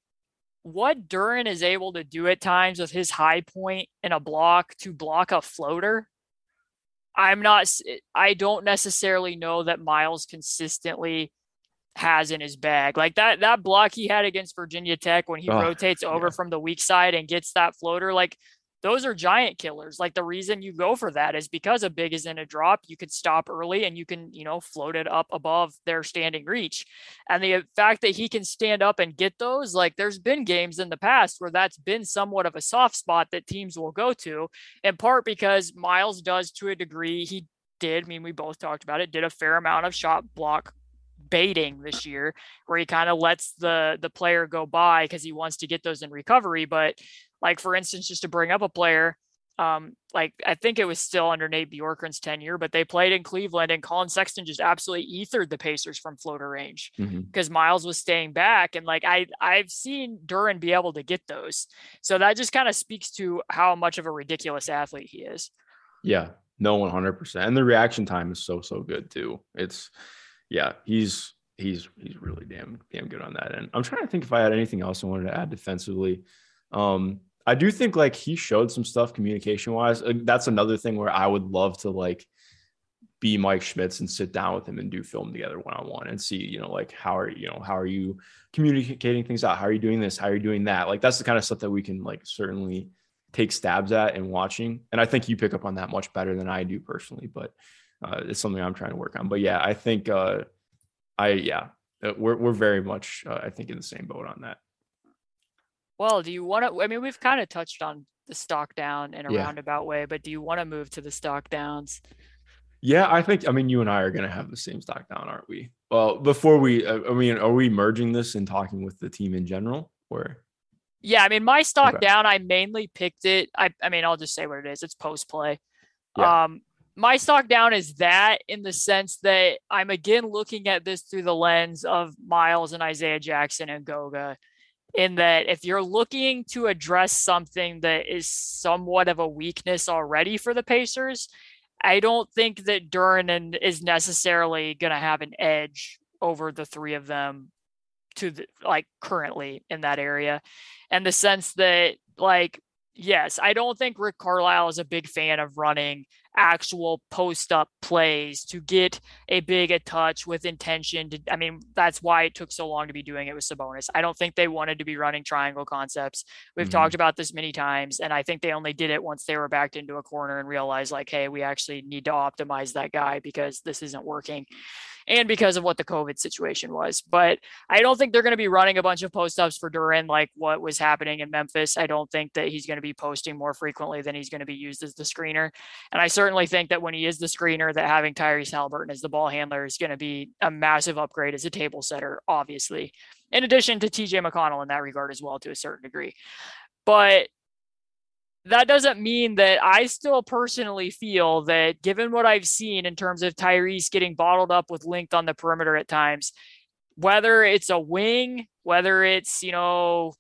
Speaker 4: what Duren is able to do at times with his high point in a block to block a floater I'm not I don't necessarily know that Miles consistently has in his bag. Like that that block he had against Virginia Tech when he
Speaker 3: Oh,
Speaker 4: rotates over
Speaker 3: yeah.
Speaker 4: from the weak side and gets that floater like those are giant killers. Like the reason you go for that is because a big is in a drop, you could stop early and you can, you know, float it up above their standing reach. And the fact that he can stand up and get those, like there's been games in the past where that's been somewhat of a soft spot that teams will go to, in part because Miles does to a degree. He did, I mean, we both talked about it, did a fair amount of shot block baiting this year where he kind of lets the the player go by because he wants to get those in recovery. But like for instance, just to bring up a player, um, like I think it was still under Nate Bjorkgren's tenure, but they played in Cleveland and Collin Sexton just absolutely ethered the Pacers from floater range because Miles was staying back. And like I I've seen Duren be able to get those. So that just kind of speaks to how much of a ridiculous athlete he is.
Speaker 3: Yeah, no, one hundred percent. And the reaction time is so so good too. It's yeah, he's he's he's really damn damn good on that. And I'm trying to think if I had anything else I wanted to add defensively. Um, I do think like he showed some stuff communication wise. That's another thing where I would love to like be Mike Schmitz and sit down with him and do film together one on one and see, you know, like how are you know how are you communicating things out? How are you doing this? How are you doing that? Like that's the kind of stuff that we can like certainly take stabs at and watching. And I think you pick up on that much better than I do personally, but uh, it's something I'm trying to work on. But yeah, I think uh, I yeah uh, we're we're very much uh, I think in the same boat on that.
Speaker 4: Well, do you want to? I mean, we've kind of touched on the stock down in a
Speaker 3: Yeah.
Speaker 4: roundabout way, but do you want to move to the stock downs?
Speaker 3: Yeah, I think I mean you and I are going to have the same stock down, aren't we? Well, before we, uh, I mean, are we merging this and talking with the team in general, or
Speaker 4: Yeah, I mean, my stock
Speaker 3: Okay.
Speaker 4: down, I mainly picked it. I, I mean, I'll just say what it is. It's post play.
Speaker 3: Yeah.
Speaker 4: Um, my stock down is that in the sense that I'm again looking at this through the lens of Miles and Isaiah Jackson and Goga. In that, if you're looking to address something that is somewhat of a weakness already for the Pacers, I don't think that Duren is necessarily going to have an edge over the three of them to the like currently in that area. And the sense that like yes i don't think rick carlisle is a big fan of running actual post up plays to get a big a touch with intention to i mean that's why it took so long to be doing it with sabonis. I don't think they wanted to be running triangle concepts. We've
Speaker 3: Mhm.
Speaker 4: talked about this many times and i think they only did it once they were backed into a corner and realized like hey we actually need to optimize that guy because this isn't working and because of what the covid situation was but I don't think they're going to be running a bunch of post ups for Duren like what was happening in Memphis. I don't think that he's going to be posting more frequently than he's going to be used as the screener. And I certainly think that when he is the screener, that having Tyrese Halliburton as the ball handler is going to be a massive upgrade as a table setter, obviously, in addition to TJ McConnell in that regard as well to a certain degree. But that doesn't mean that I still personally feel that given what I've seen in terms of Tyrese getting bottled up with length on the perimeter at times, whether it's a wing, whether it's, you know,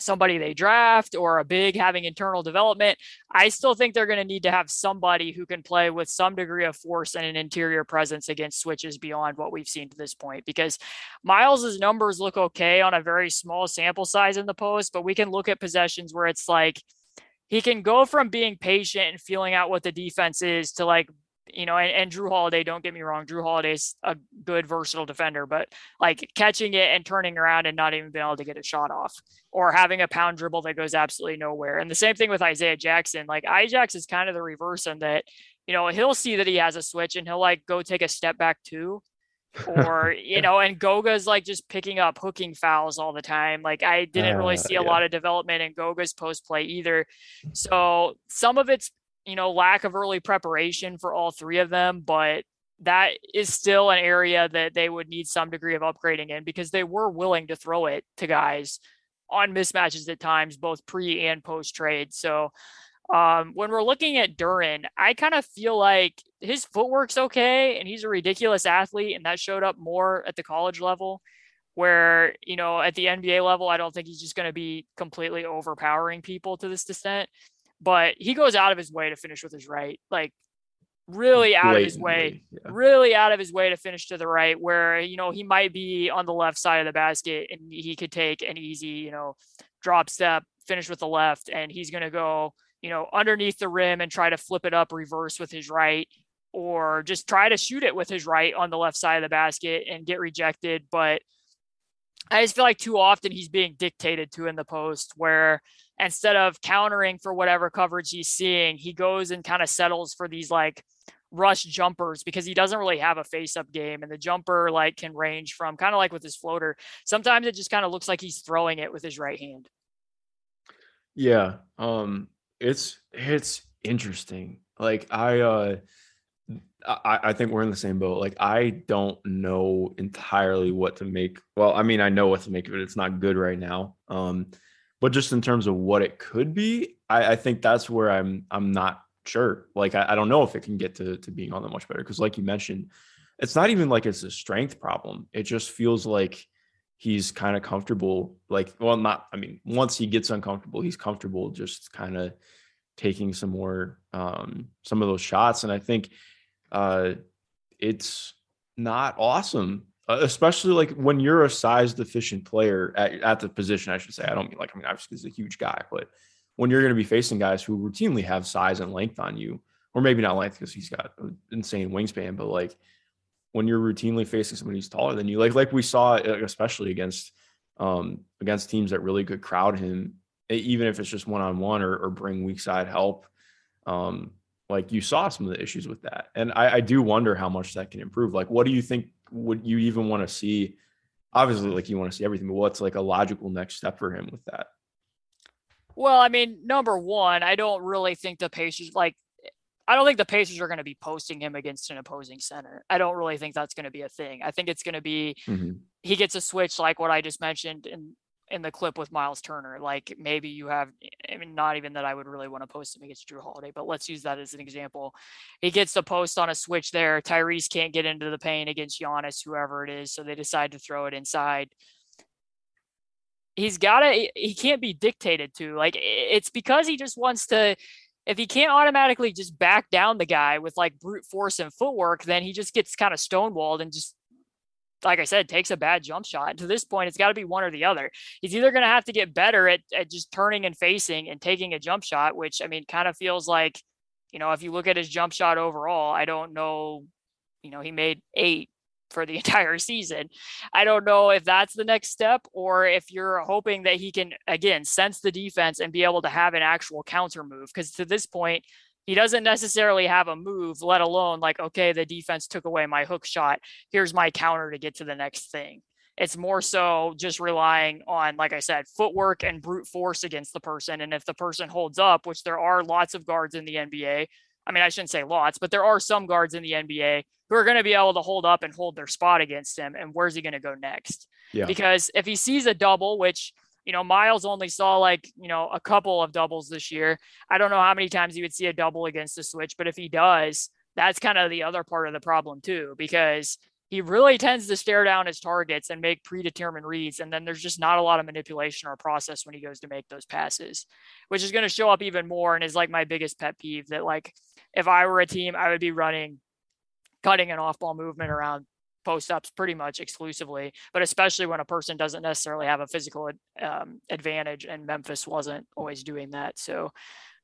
Speaker 4: somebody they draft or a big having internal development, I still think they're going to need to have somebody who can play with some degree of force and an interior presence against switches beyond what we've seen to this point. Because Miles's numbers look okay on a very small sample size in the post, but we can look at possessions where it's like he can go from being patient and feeling out what the defense is to like you know, and, and Jrue Holiday, don't get me wrong, Jrue Holiday's a good versatile defender, but like catching it and turning around and not even being able to get a shot off or having a pound dribble that goes absolutely nowhere. And the same thing with Isaiah Jackson. Like Ajax is kind of the reverse in that, you know, he'll see that he has a switch and he'll like go take a step back too. Or you (laughs) know, and Goga's like just picking up hooking fouls all the time. Like I didn't really
Speaker 3: Uh,
Speaker 4: see a
Speaker 3: yeah.
Speaker 4: lot of development in Goga's post play either. So some of it's you know lack of early preparation for all three of them, but that is still an area that they would need some degree of upgrading in because they were willing to throw it to guys on mismatches at times, both pre and post trade. So Um, when we're looking at Duren, I kind of feel like his footwork's okay and he's a ridiculous athlete, and that showed up more at the college level. Where, you know, at the NBA level, I don't think he's just going to be completely overpowering people to this extent. But he goes out of his way to finish with his right. Like really out of his way, yeah. really out of his way to finish to the right, where you know he might be on the left side of the basket and he could take an easy, you know, drop step, finish with the left, and he's going to go, you know, underneath the rim and try to flip it up reverse with his right, or just try to shoot it with his right on the left side of the basket and get rejected. But I just feel like too often he's being dictated to in the post where instead of countering for whatever coverage he's seeing, he goes and kind of settles for these like rush jumpers because he doesn't really have a face up game. And the jumper like can range from kind of like with his floater. Sometimes it just kind of looks like he's throwing it with his right hand.
Speaker 3: Yeah um it's it's interesting like i uh I, I think we're in the same boat. Like I don't know entirely what to make. Well, I mean, I know what to make of it. It's not good right now. Um, but just in terms of what it could be, I, I think that's where I'm I'm not sure. Like I, I don't know if it can get to to being all that much better because, like you mentioned, it's not even like it's a strength problem. It just feels like he's kind of comfortable. Like, well, not. I mean, once he gets uncomfortable, he's comfortable just kind of taking some more um some of those shots. And I think uh it's not awesome. Uh, especially like when you're a size deficient player at, at the position, I should say. I don't mean like I mean obviously he's a huge guy, but when you're going to be facing guys who routinely have size and length on you, or maybe not length because he's got an insane wingspan, but like when you're routinely facing somebody who's taller than you, like like we saw, especially against um against teams that really could crowd him, even if it's just one on one or bring weak side help. Um, like you saw some of the issues with that, and I, I do wonder how much that can improve. Like, what do you think? Would you even want to see? Obviously, like you want to see everything, but what's like a logical next step for him with that?
Speaker 4: Well, I mean, number one, I don't really think the Pacers like. I don't think the Pacers are going to be posting him against an opposing center. I don't really think that's going to be a thing. I think it's going to be mm-hmm. he gets a switch like what I just mentioned in in the clip with Miles Turner. Like maybe you have, I mean, not even that I would really want to post him against Jrue Holiday, but let's use that as an example. He gets the post on a switch there. Tyrese can't get into the paint against Giannis, whoever it is, so they decide to throw it inside he's got to he can't be dictated to like it's because he just wants to if he can't automatically just back down the guy with like brute force and footwork then he just gets kind of stonewalled and just like I said, takes a bad jump shot. And to this point, it's got to be one or the other. He's either going to have to get better at, at just turning and facing and taking a jump shot, which I mean, kind of feels like, you know, if you look at his jump shot overall, I don't know, you know, he made eight for the (laughs) entire season. I don't know if that's the next step or if you're hoping that he can, again, sense the defense and be able to have an actual counter move. Because to this point, he doesn't necessarily have a move, let alone like, okay, the defense took away my hook shot. Here's my counter to get to the next thing. It's more so just relying on, like I said, footwork and brute force against the person. And if the person holds up, which there are lots of guards in the NBA, I mean, I shouldn't say lots, but there are some guards in the NBA who are going to be able to hold up and hold their spot against him. And where's he going to go next? Yeah. Because if he sees a double, which, you know, Miles only saw like, you know, a couple of doubles this year. I don't know how many times he would see a double against the switch, but if he does, that's kind of the other part of the problem too, because he really tends to stare down his targets and make predetermined reads. And then there's just not a lot of manipulation or process when he goes to make those passes, which is going to show up even more and is like my biggest pet peeve that like if I were a team, I would be running cutting and off ball movement around post ups pretty much exclusively, but especially when a person doesn't necessarily have a physical um, advantage, and Memphis wasn't always doing that. So,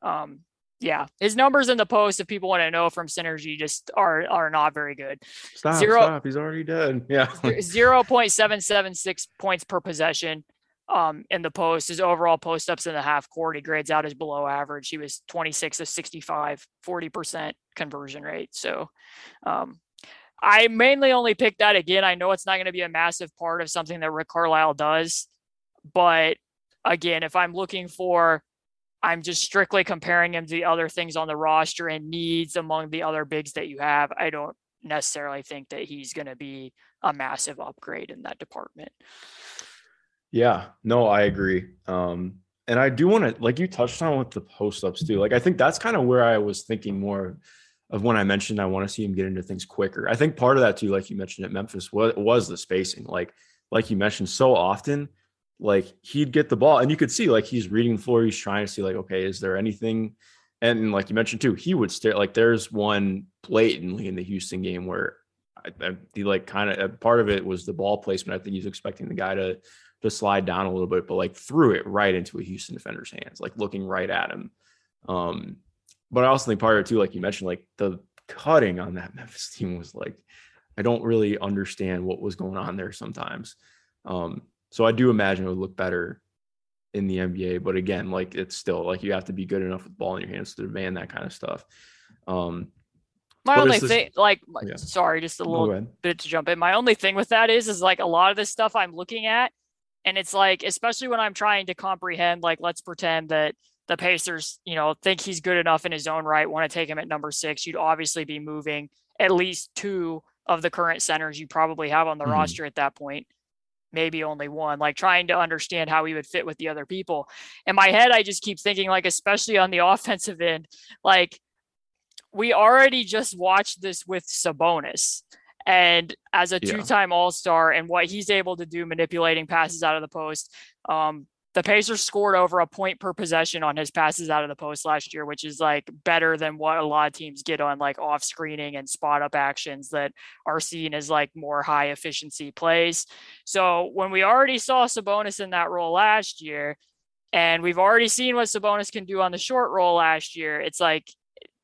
Speaker 4: um, yeah, his numbers in the post, if people want to know from synergy, just are are not very good.
Speaker 3: Stop, zero, stop. He's already dead. (laughs) Yeah,
Speaker 4: zero point seven seven six points per possession. Um, in the post, his overall post ups in the half court, he grades out as below average. He was 26 of 65, 40% conversion rate. So, um, I mainly only picked that again. I know it's not going to be a massive part of something that Rick Carlisle does, but again, if I'm looking for I'm just strictly comparing him to the other things on the roster and needs among the other bigs that you have. I don't necessarily think that he's going to be a massive upgrade in that department.
Speaker 3: Yeah, no, I agree. Um, and I do want to like you touched on with the post ups too. Like I think that's kind of where I was thinking more of when I mentioned I want to see him get into things quicker. I think part of that too, like you mentioned at Memphis, was was the spacing. Like like you mentioned, so often, like he'd get the ball and you could see like he's reading the floor, he's trying to see like, okay, is there anything? And like you mentioned too, he would stare. Like there's one blatantly in the Houston game where I, I, he like kind of part of it was the ball placement. I think he's expecting the guy to to slide down a little bit, but like threw it right into a Houston defender's hands, like looking right at him. Um, but I also think part of it too, like you mentioned, like the cutting on that (laughs) Memphis team was like, I don't really understand what was going on there sometimes. Um, so I do imagine it would look better in the NBA, but again, like it's still like you have to be good enough with the ball in your hands to demand that kind of stuff. Um,
Speaker 4: my only thing, like, yeah. sorry, just a little bit to jump in. My only thing with that is, is like a lot of this stuff I'm looking at and it's like, especially when I'm trying to comprehend, like, let's pretend that the Pacers, you know, think he's good enough in his own right, want to take him at number six. You'd obviously be moving at least two of the current centers you probably have on the mm-hmm. roster at that point. Maybe only one, like trying to understand how he would fit with the other people. In my head, I just keep thinking, like, especially on the (laughs) offensive end, like, we already just watched this with Sabonis and as a two-time all-star and what he's able to do manipulating passes out of the post um, the pacers scored over a point per possession on his passes out of the post last year which is like better than what a lot of teams get on like off screening and spot up actions that are seen as like more high efficiency plays so when we already saw sabonis in that role last year and we've already seen what Sabonis can do on the short roll last year. It's like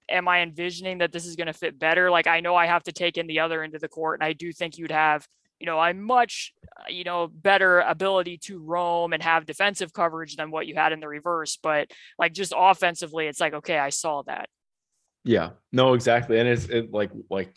Speaker 4: am I envisioning that this is going to fit better? Like I know I have to take in the other end of the court, and I do think you'd have you know a much uh, you know better ability to roam and have defensive coverage than what you had in the reverse. But like just offensively, it's like okay, I saw that.
Speaker 3: Yeah, no, exactly, and it's it, like like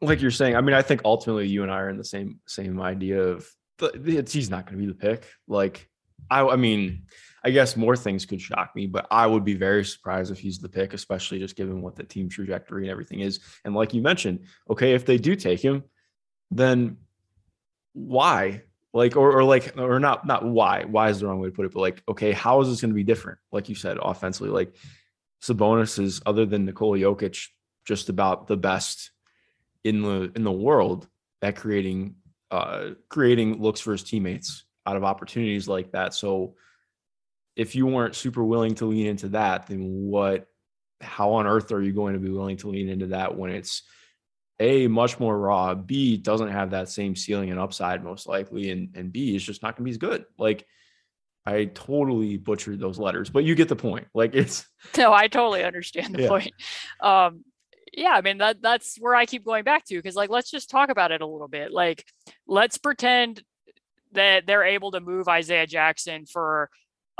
Speaker 3: like you're saying. I mean, I think ultimately you and I are in the same same idea of the, he's not going to be the pick. Like I, I mean I guess more things could shock me, but I would be very surprised if he's the pick, especially just given what the team trajectory and everything is. And like you mentioned, okay, if they do take him, then why? Like, or, or like, or not, not why, why is the wrong way to put it, but like, okay, how is this going to be different? Like you said, offensively, like Sabonis is other than Nikola Jokic, just about the best in the, in the world at creating, uh, creating looks for his teammates out of opportunities like that. So, if you weren't super willing to lean into that, then what, how on earth are you going to be willing to lean into that when it's a much more raw, B doesn't have that same ceiling and upside most likely, and and B is just not going to be as good. Like I totally butchered those letters, but you get the point. Like it's (laughs)
Speaker 4: no, I totally understand the yeah. point. Um, yeah, I mean that that's where I keep going back to because like let's just talk about it a little bit. Like let's pretend that they're able to move Isaiah Jackson for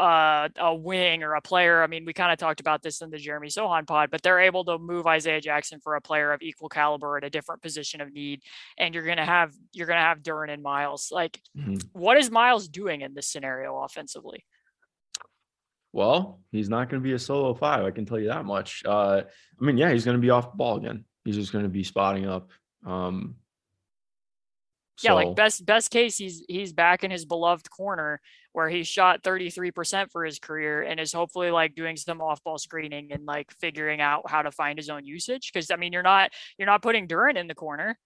Speaker 4: uh, a wing or a player. I mean, we kind of talked about this in the Jeremy Sochan pod, but they're able to move Isaiah Jackson for a player of equal caliber at a different position of need, and you're gonna have you're gonna have Duren and Miles. Like, mm-hmm. what is Miles doing in this scenario offensively?
Speaker 3: Well, he's not going to be a solo five. I can tell you that much. Uh, I mean, yeah, he's going to be off the ball again. He's just going to be spotting up. Um,
Speaker 4: yeah, like best best case, he's he's back in his beloved corner where he shot 33% for his career and is hopefully like doing some off-ball screening and like figuring out how to find his own usage. Cause I mean you're not you're not putting Duren in the corner.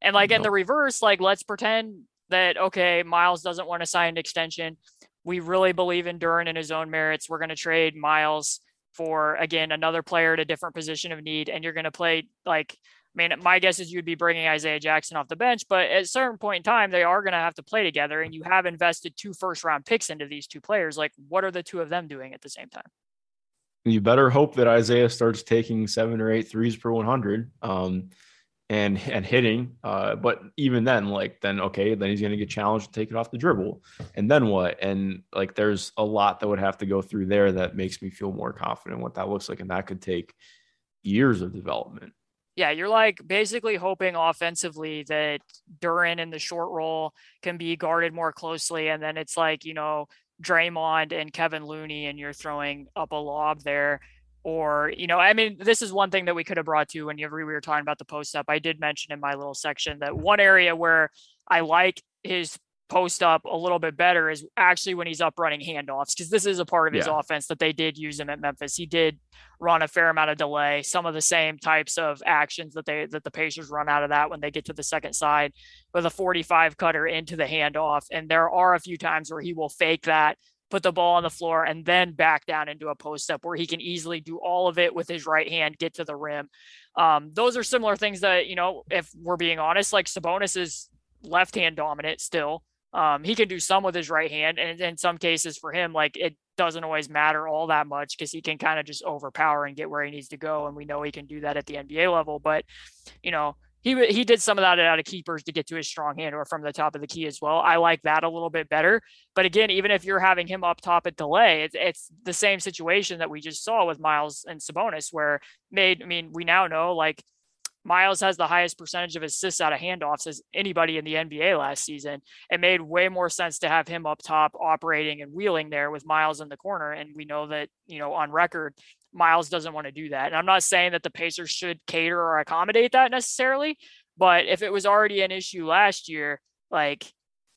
Speaker 4: And like no. in the reverse, like let's pretend that okay, Miles doesn't want to sign an extension. We really believe in Duren and his own merits. We're going to trade Miles for again another player at a different position of need, and you're going to play like I mean, my guess is you'd be bringing Isaiah Jackson off the bench, but at a certain point in time, they are going to have to play together. And you have invested two first round picks into these two players. Like, what are the two of them doing at the same time?
Speaker 3: You better hope that Isaiah starts taking seven or eight threes per 100 um, and, and hitting. Uh, but even then, like, then, okay, then he's going to get challenged to take it off the dribble. And then what? And like, there's a lot that would have to go through there that makes me feel more confident what that looks like. And that could take years of development
Speaker 4: yeah, you're like basically hoping offensively that Duren in the short roll can be guarded more closely. And then it's like, you know, Draymond and Kevin Looney, and you're throwing up a lob there. Or, you know, I mean, this is one thing that we could have brought to whenever we were talking about the post up. I did mention in my little section that one area where I like his post up a little bit better is actually when he's up running handoffs because this is a part of his yeah. offense that they did use him at Memphis. He did run a fair amount of delay, some of the same types of actions that they that the Pacers run out of that when they get to the second side with a 45 cutter into the handoff. And there are a few times where he will fake that, put the ball on the floor, and then back down into a post up where he can easily do all of it with his right hand, get to the rim. Um, those are similar things that, you know, if we're being honest, like Sabonis is left hand dominant still. Um, he can do some with his right hand, and in some cases for him, like it doesn't always matter all that much because he can kind of just overpower and get where he needs to go, and we know he can do that at the NBA level. But you know, he he did some of that out of keepers to get to his strong hand or from the top of the key as well. I like that a little bit better. But again, even if you're having him up top at delay, it's, it's the same situation that we just saw with Miles and Sabonis, where made. I mean, we now know like Miles has the highest percentage of assists out of handoffs as anybody in the NBA last season. It made way more sense to have him up top operating and wheeling there with Miles in the corner. And we know that, you know, on record, Miles doesn't want to do that. And I'm not saying that the Pacers should cater or accommodate that necessarily, but if it was already an issue last year, like,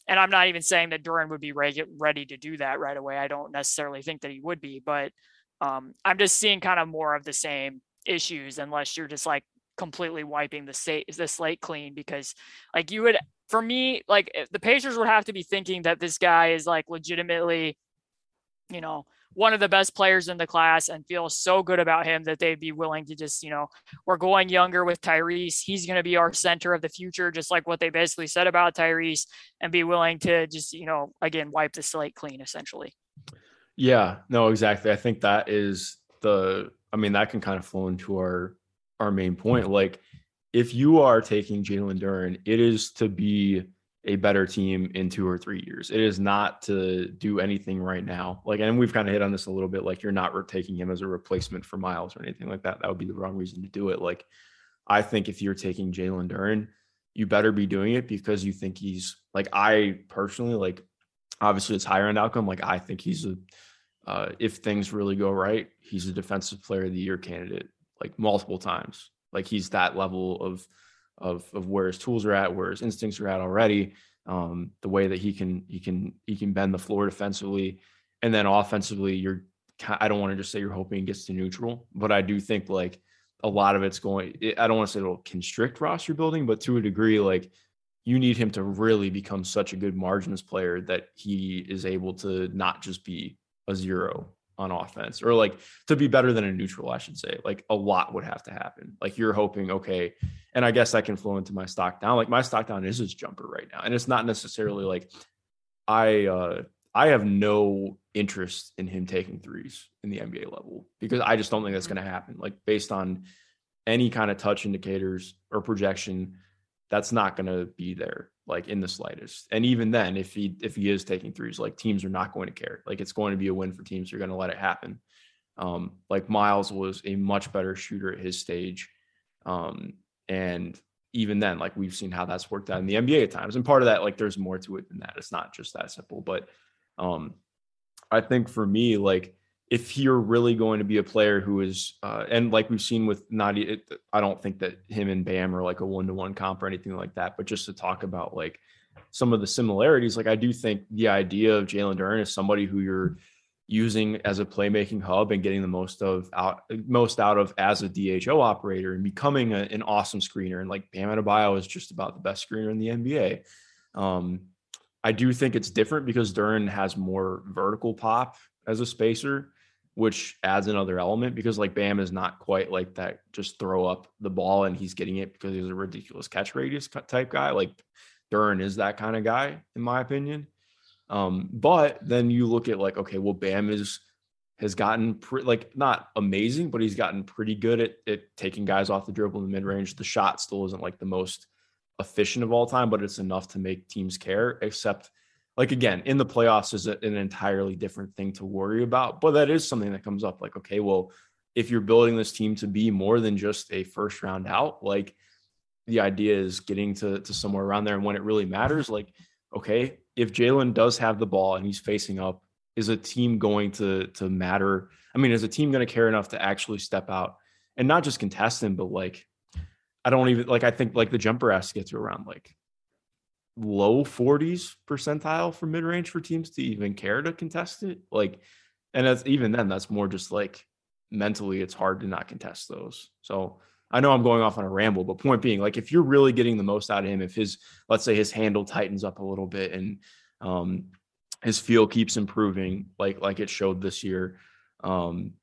Speaker 4: and I'm not even saying that Duren would be ready, ready to do that right away. I don't necessarily think that he would be, but um, I'm just seeing kind of more of the same issues unless you're just like completely wiping the the slate clean because like you would for me like eh, the Pacers would have to be thinking that this guy is like legitimately you know one of the best players in the class and feel so good about him that they'd be willing to just, you know, we're going younger with Tyrese. He's going to be our center of the future, just like what they basically said about Tyrese, and be willing to just, you know, again, wipe the slate clean essentially.
Speaker 3: Yeah, no, exactly. I think that is the, I mean, that can kind of flow into our our main point. Like, if you are taking Jalen Duren, it is to be a better team in two or three years. It is not to do anything right now. Like, and we've kind of hit on this a little bit. Like, you're not taking him as a replacement for Miles or anything like that. That would be the wrong reason to do it. Like, I think if you're taking Jalen Duren, you better be doing it because you think he's like I personally like. Obviously, it's higher end outcome. Like, I think he's a uh, if things really go right, he's a defensive player of the year candidate like multiple times. Like he's that level of of of where his tools are at, where his instincts are at already. Um, the way that he can he can he can bend the floor defensively, and then offensively, you're I don't want to just say you're hoping he gets to neutral, but I do think like a lot of it's going. I don't want to say it'll constrict roster building, but to a degree, like you need him to really become such a good margins player that he is able to not just be a zero on offense or like to be better than a neutral, I should say. Like a lot would have to happen. Like you're hoping, okay, and I guess that can flow into my stock down. Like my stock down is his jumper right now. And it's not necessarily like I uh I have no interest in him taking threes in the NBA level because I just don't think that's mm-hmm. going to happen. Like based on any kind of touch indicators or projection, that's not going to be there like in the slightest. And even then, if he if he is taking threes, like teams are not going to care. Like it's going to be a win for teams. They're going to let it happen. Um, like Miles was a much better shooter at his stage. Um, and even then, like we've seen how that's worked out in the NBA at times. And part of that, like there's more to it than that. It's not just that simple. But um, I think for me, like if you're really going to be a player who is, uh, and like we've seen with Nadi, I don't think that him and Bam are like a one to one comp or anything like that. But just to talk about like some of the similarities, like I do think the idea of Jalen Duren is somebody who you're using as a playmaking hub and getting the most of out most out of as a DHO operator and becoming a, an awesome screener. And like Bam Adebayo is just about the best screener in the NBA. Um, I do think it's different because Duren has more vertical pop as a spacer which adds another element because like Bam is not quite like that just throw up the ball and he's getting it because he's a ridiculous catch radius type guy. Like Duren is that kind of guy, in my opinion. Um, but then you look at like, okay, well, Bam is has gotten pre- like not amazing, but he's gotten pretty good at, at taking guys off the dribble in the mid range. The shot still isn't like the most efficient of all time, but it's enough to make teams care, except like again in the playoffs is an entirely different thing to worry about but that is something that comes up like okay well if you're building this team to be more than just a first round out like the idea is getting to, to somewhere around there and when it really matters like okay if jalen does have the ball and he's facing up is a team going to to matter? I mean is a team going to care enough to actually step out and not just contest him but like i don't even like i think like the jumper has to get to around like low 40s percentile for mid range for teams to even care to contest it. Like, and that's even then, that's more just like mentally, it's hard to not contest those. So I know I'm going off on a ramble, but point being, like, if you're really getting the most out of him, if his, let's say his handle tightens up a little bit and um, his feel keeps improving, like, like it showed this year, um,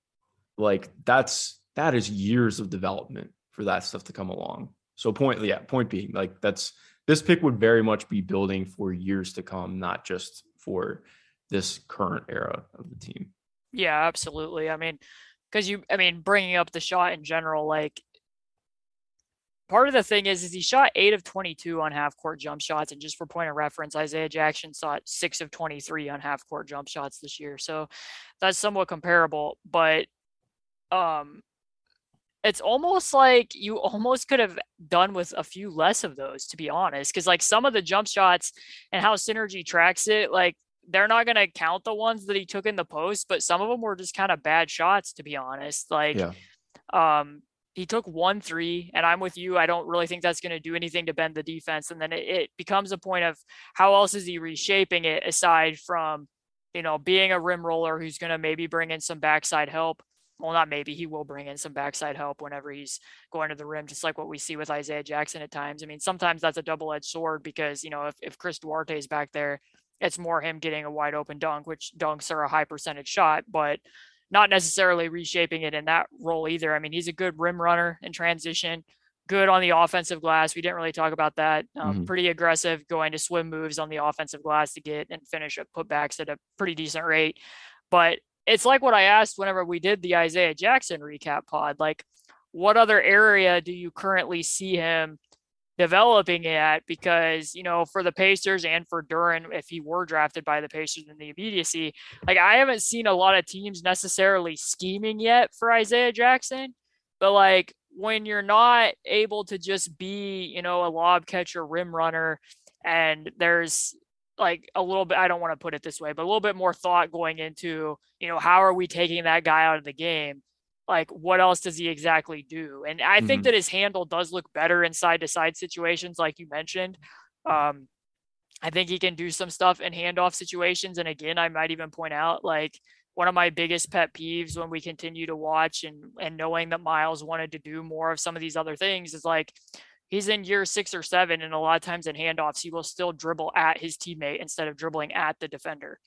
Speaker 3: like that's, that is years of development for that stuff to come along. So point, yeah, point being, like that's this pick would very much be building for years to come, not just for this current era of the team.
Speaker 4: Yeah, absolutely. I mean, because you, I mean, bringing up the shot in general, like part of the thing is, is he shot eight of 22 on half court jump shots. And just for point of reference, Isaiah Jackson shot six of 23 on half court jump shots this year. So that's somewhat comparable. But um, it's almost like you almost could have done with a few less of those, to be honest. Because like some of the jump shots and how Synergy tracks it, like they're not going to count the ones that he took in the post, but some of them were just kind of bad shots, to be honest. Like, yeah. um, he took one three, and I'm with you. I don't really think that's going to do anything to bend the defense. And then it, it becomes a point of how else is he reshaping it aside from, you know, being a rim roller who's going to maybe bring in some backside help well, not maybe he will bring in some backside help whenever he's going to the rim, just like what we see with Isaiah Jackson at times. I mean, sometimes that's a double edged sword because, you know, if, if Chris Duarte is back there, it's more him getting a wide open dunk, which dunks are a high percentage shot, but not necessarily reshaping it in that role either. I mean, he's a good rim runner in transition, good on the offensive glass. We didn't really talk about that. Um, mm-hmm. Pretty aggressive, going to swim moves on the offensive glass to get and finish up putbacks at a pretty decent rate. But it's like what I asked whenever we did the Isaiah Jackson recap pod. Like, what other area do you currently see him developing at? Because, you know, for the Pacers and for Duren, if he were drafted by the Pacers in the immediacy, like I haven't seen a lot of teams necessarily scheming yet for Isaiah Jackson. But like when you're not able to just be, you know, a lob catcher, rim runner, and there's like a little bit, I don't want to put it this way, but a little bit more thought going into, you know, how are we taking that guy out of the game? Like, what else does he exactly do? And I mm-hmm. think that his handle does look better in side to side situations, like you mentioned. Um, I think he can do some stuff in handoff situations. And again, I might even point out like one of my biggest pet peeves when we continue to watch and and knowing that Miles wanted to do more of some of these other things is like he's in year six or seven, and a lot of times in handoffs, he will still dribble at his teammate instead of dribbling at the defender.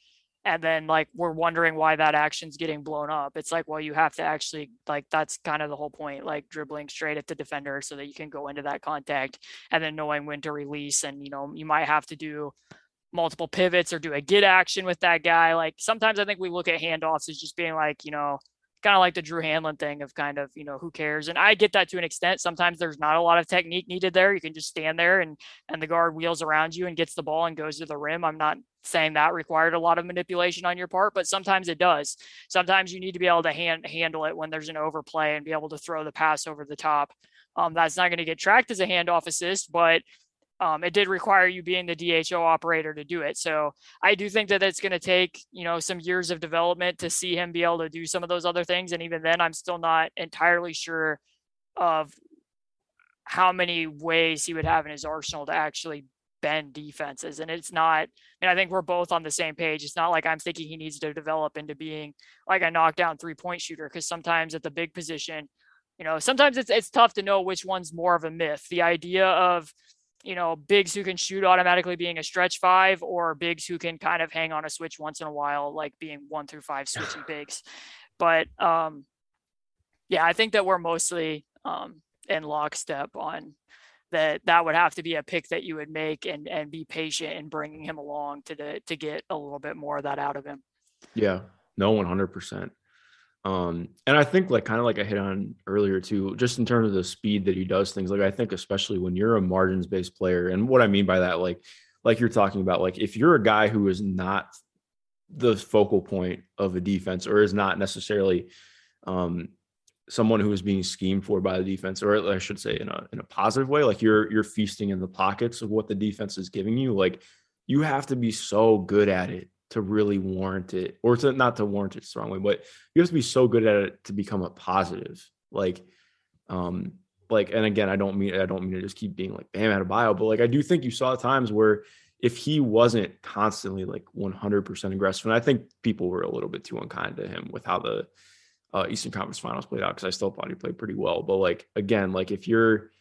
Speaker 4: And then like we're wondering why that action's getting blown up. It's like, well, you have to actually like that's kind of the whole point, like dribbling straight at the defender so that you can go into that contact and then knowing when to release. And you know, you might have to do multiple pivots or do a get action with that guy. Like sometimes I think we look at handoffs as just being like, you know, kind of like the Drew Hanlen thing of kind of, you know, who cares? And I get that to an extent. Sometimes there's not a lot of technique needed there. You can just stand there and and the guard wheels around you and gets the ball and goes to the rim. I'm not saying that required a lot of manipulation on your part, but sometimes it does. Sometimes you need to be able to hand, handle it when there's an overplay and be able to throw the pass over the top. Um, that's not going to get tracked as a handoff assist, but um, it did require you being the DHO operator to do it. So I do think that it's going to take, you know, some years of development to see him be able to do some of those other things. And even then, I'm still not entirely sure of how many ways he would have in his arsenal to actually bend defenses. And it's not, I mean, I think we're both on the same page. It's not like I'm thinking he needs to develop into being like a knockdown three point shooter. Cause sometimes at the big position, you know, sometimes it's, it's tough to know which one's more of a myth. The idea of, you know, bigs who can shoot automatically being a stretch five or bigs who can kind of hang on a switch once in a while, like being one through five (sighs) switching bigs. But um, yeah, I think that we're mostly um, in lockstep on that. That would have to be a pick that you would make and and be patient in bringing him along to the, to get a little bit more of that out of him.
Speaker 3: Yeah, no, one hundred percent. Um, and I think like kind of like I hit on earlier too, just in terms of the speed that he does things. Like I think especially when you're a margins based player, and what I mean by that, like like you're talking about, like if you're a guy who is not the focal point of a defense or is not necessarily um someone who is being schemed for by the defense, or I should say in a in a positive way, like you're you're feasting in the pockets of what the defense is giving you, like you have to be so good at it to really warrant it or to not to warrant it strongly, but you have to be so good at it to become a positive. Like, um, like, and again, I don't mean I don't mean to just keep being like Bam Adebayo, but like I do think you saw times where if he wasn't constantly like 100% aggressive, and I think people were a little bit too unkind to him with how the uh, Eastern Conference Finals played out because I still thought he played pretty well. But like again, like if you're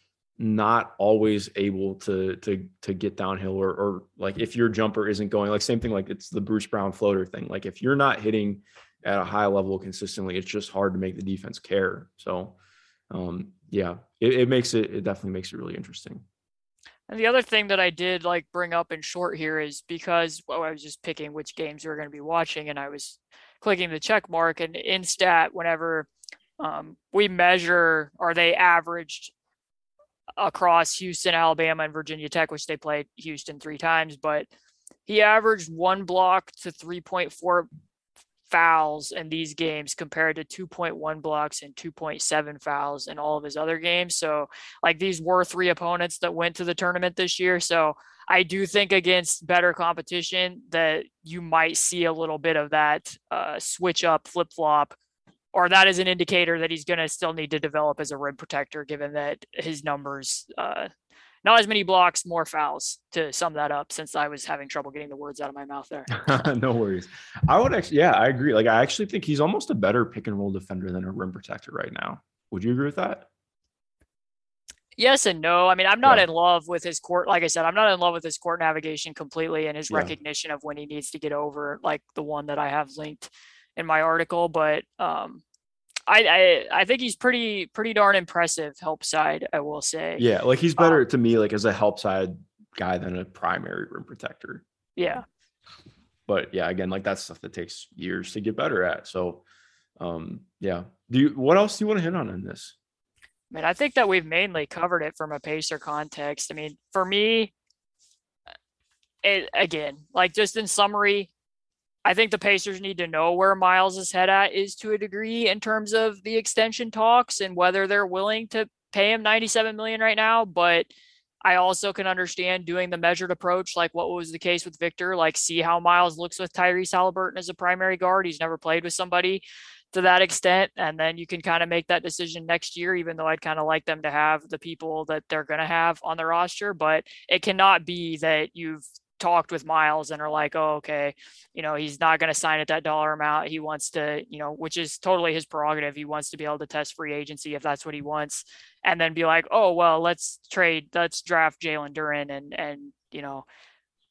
Speaker 3: not always able to to to get downhill or or like if your jumper isn't going like same thing like it's the Bruce Brown floater thing. Like if you're not hitting at a high level consistently, it's just hard to make the defense care. So um yeah, it, it makes it it definitely makes it really interesting.
Speaker 4: And the other thing that I did like bring up in short here is because well, I was just picking which games we were going to be watching, and I was clicking the check mark and in stat whenever um, we measure are they averaged across Houston, Alabama, and Virginia Tech, which they played Houston three times, but he averaged one block to 3.4 fouls in these games compared to 2.1 blocks and 2.7 fouls in all of his other games. So, like, these were three opponents that went to the tournament this year. So, I do think against better competition that you might see a little bit of that uh, switch up, flip flop, or that is an indicator that he's going to still need to develop as a rim protector, given that his numbers uh, not as many blocks, more fouls to sum that up since I was having trouble getting the words out of my mouth there. (laughs)
Speaker 3: no worries. I would actually, yeah, I agree. Like, I actually think he's almost a better pick and roll defender than a rim protector right now. Would you agree with that?
Speaker 4: Yes and no. I mean, I'm not yeah. in love with his court. Like I said, I'm not in love with his court navigation completely and his yeah. recognition of when he needs to get over, like the one that I have linked in my article. But um, I, I I think he's pretty pretty darn impressive help side, I will say.
Speaker 3: Yeah, like he's better um, to me like as a help side guy than a primary rim protector.
Speaker 4: Yeah.
Speaker 3: But yeah, again, like that's stuff that takes years to get better at. So um yeah. Do you what else do you want to hit on in this?
Speaker 4: I mean, I think that we've mainly covered it from a pacer context. I mean, for me, it again, like just in summary, I think the Pacers need to know where Myles' head at is to a degree in terms of the extension talks and whether they're willing to pay him 97 million right now. But I also can understand doing the measured approach, like what was the case with Victor, like see how Myles looks with Tyrese Haliburton as a primary guard. He's never played with somebody to that extent. And then you can kind of make that decision next year, even though I'd kind of like them to have the people that they're going to have on the roster. But it cannot be that you've talked with Myles and are like, oh, okay, you know, he's not going to sign at that dollar amount. He wants to, you know, which is totally his prerogative. He wants to be able to test free agency if that's what he wants, and then be like, oh, well, let's trade, let's draft Jalen Duren and and you know,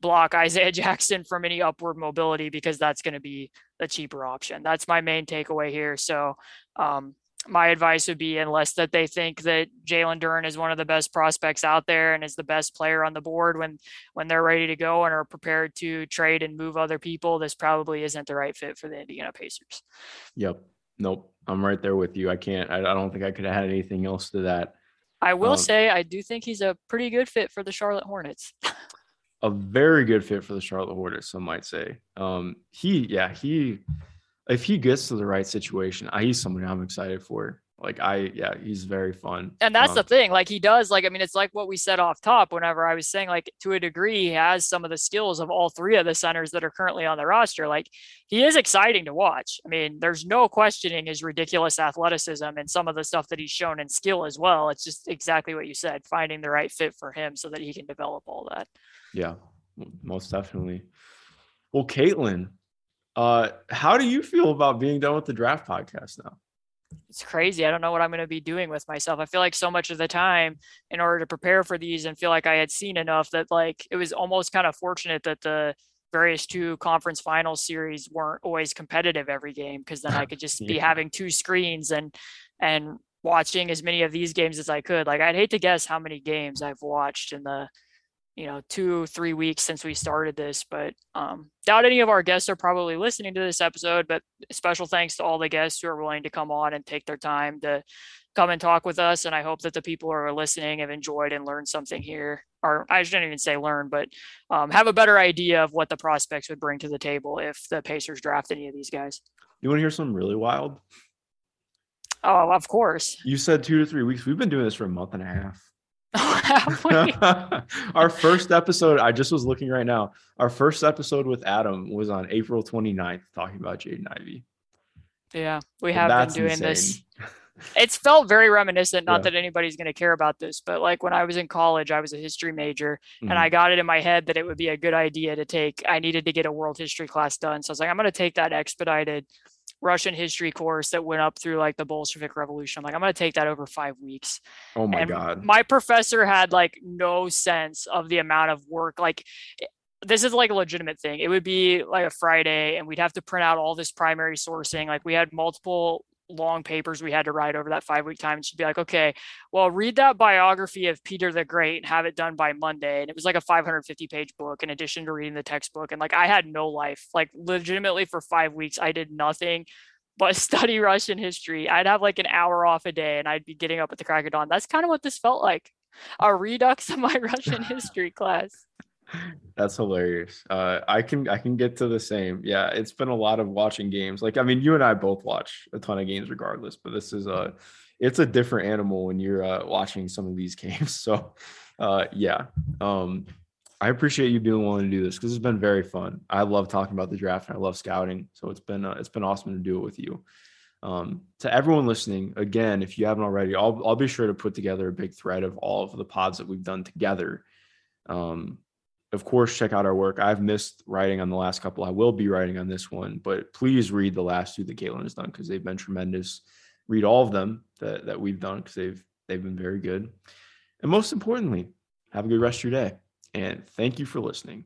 Speaker 4: block (laughs) Isaiah Jackson from any upward mobility because that's going to be the cheaper option. That's my main takeaway here. So, um, my advice would be unless that they think that Jalen Duren is one of the best prospects out there and is the best player on the board when when they're ready to go and are prepared to trade and move other people, this probably isn't the right fit for the Indiana Pacers.
Speaker 3: Yep. Nope. I'm right there with you. I can't I, I don't think I could add anything else to that.
Speaker 4: I will um, say I do think he's a pretty good fit for the Charlotte Hornets. (laughs)
Speaker 3: a very good fit for the Charlotte Hornets, some might say. Um he yeah, he if he gets to the right situation, I, he's somebody I'm excited for. Like I, yeah, he's very fun.
Speaker 4: And that's um, the thing. Like he does, like, I mean, it's like what we said off top whenever I was saying, like, to a degree, he has some of the skills of all three of the centers that are currently on the roster. Like he is exciting to watch. I mean, there's no questioning his ridiculous athleticism and some of the stuff that he's shown in skill as well. It's just exactly what you said, finding the right fit for him so that he can develop all that.
Speaker 3: Yeah, most definitely. Well, Caitlin, uh, how do you feel about being done with the draft podcast now?
Speaker 4: It's crazy. I don't know what I'm going to be doing with myself. I feel like so much of the time, in order to prepare for these and feel like I had seen enough, that like it was almost kind of fortunate that the various two conference final series weren't always competitive every game because then I could just (laughs) yeah. be having two screens and and watching as many of these games as I could. Like I'd hate to guess how many games I've watched in the you know two three weeks since we started this but um doubt any of our guests are probably listening to this episode but special thanks to all the guests who are willing to come on and take their time to come and talk with us and i hope that the people who are listening have enjoyed and learned something here or i shouldn't even say learn but um, have a better idea of what the prospects would bring to the table if the pacers draft any of these guys.
Speaker 3: You want to hear something really wild?
Speaker 4: Oh of course.
Speaker 3: You said two to three weeks. We've been doing this for a month and a half (laughs) (laughs) our first episode, I just was looking right now. Our first episode with Adam was on April 29th, talking about Jaden Ivey.
Speaker 4: Yeah, we have been doing insane. this. (laughs) it's felt very reminiscent. Not
Speaker 3: Yeah.
Speaker 4: that anybody's going to care about this, but like when I was in college, I was a history major,
Speaker 3: Mhm.
Speaker 4: and I got it in my head that it would be a good idea to take. I needed to get a world history class done, so I was like, I'm going to take that expedited Russian history course that went up through like the Bolshevik Revolution. I'm like, I'm going to take that over five weeks.
Speaker 3: oh my
Speaker 4: and
Speaker 3: god.
Speaker 4: my professor had like no sense of the amount of work. Like, eh, this is like a legitimate thing. It would be like a Friday, and we'd have to print out all this primary sourcing. Like, we had multiple long papers we had to write over that five week time. And she'd be like, okay, well, read that biography of Peter the Great and have it done by Monday. And it was like a 550 page book in addition to reading the textbook. And like, I had no life. Like, legitimately, for five weeks, I did nothing but (laughs) study Russian history. I'd have like an hour off a day and I'd be getting up at the crack of dawn. That's kind of what this felt like a redux of my (laughs) Russian history class.
Speaker 3: That's hilarious. Uh, I can I can get to the same. Yeah, it's been a lot of watching games. Like I mean, you and I both watch a ton of games regardless, but this is a it's a different animal when you're uh, watching some of these (laughs) games. So, uh, yeah, um, I appreciate you being willing to do this because it's been very fun. I love talking about the draft and I love scouting, so it's been uh, it's been awesome to do it with you. Um, to everyone listening, again, if you haven't already, I'll I'll be sure to put together a big thread of all of the pods that we've done together. Um, of course, check out our work. I've missed writing on the last couple. I will be writing on this one, but please read the last two that Caitlin has done because they've been tremendous. Read all of them that, that we've done because they've they've been very good. And most importantly, have a good rest of your day. And thank you for listening.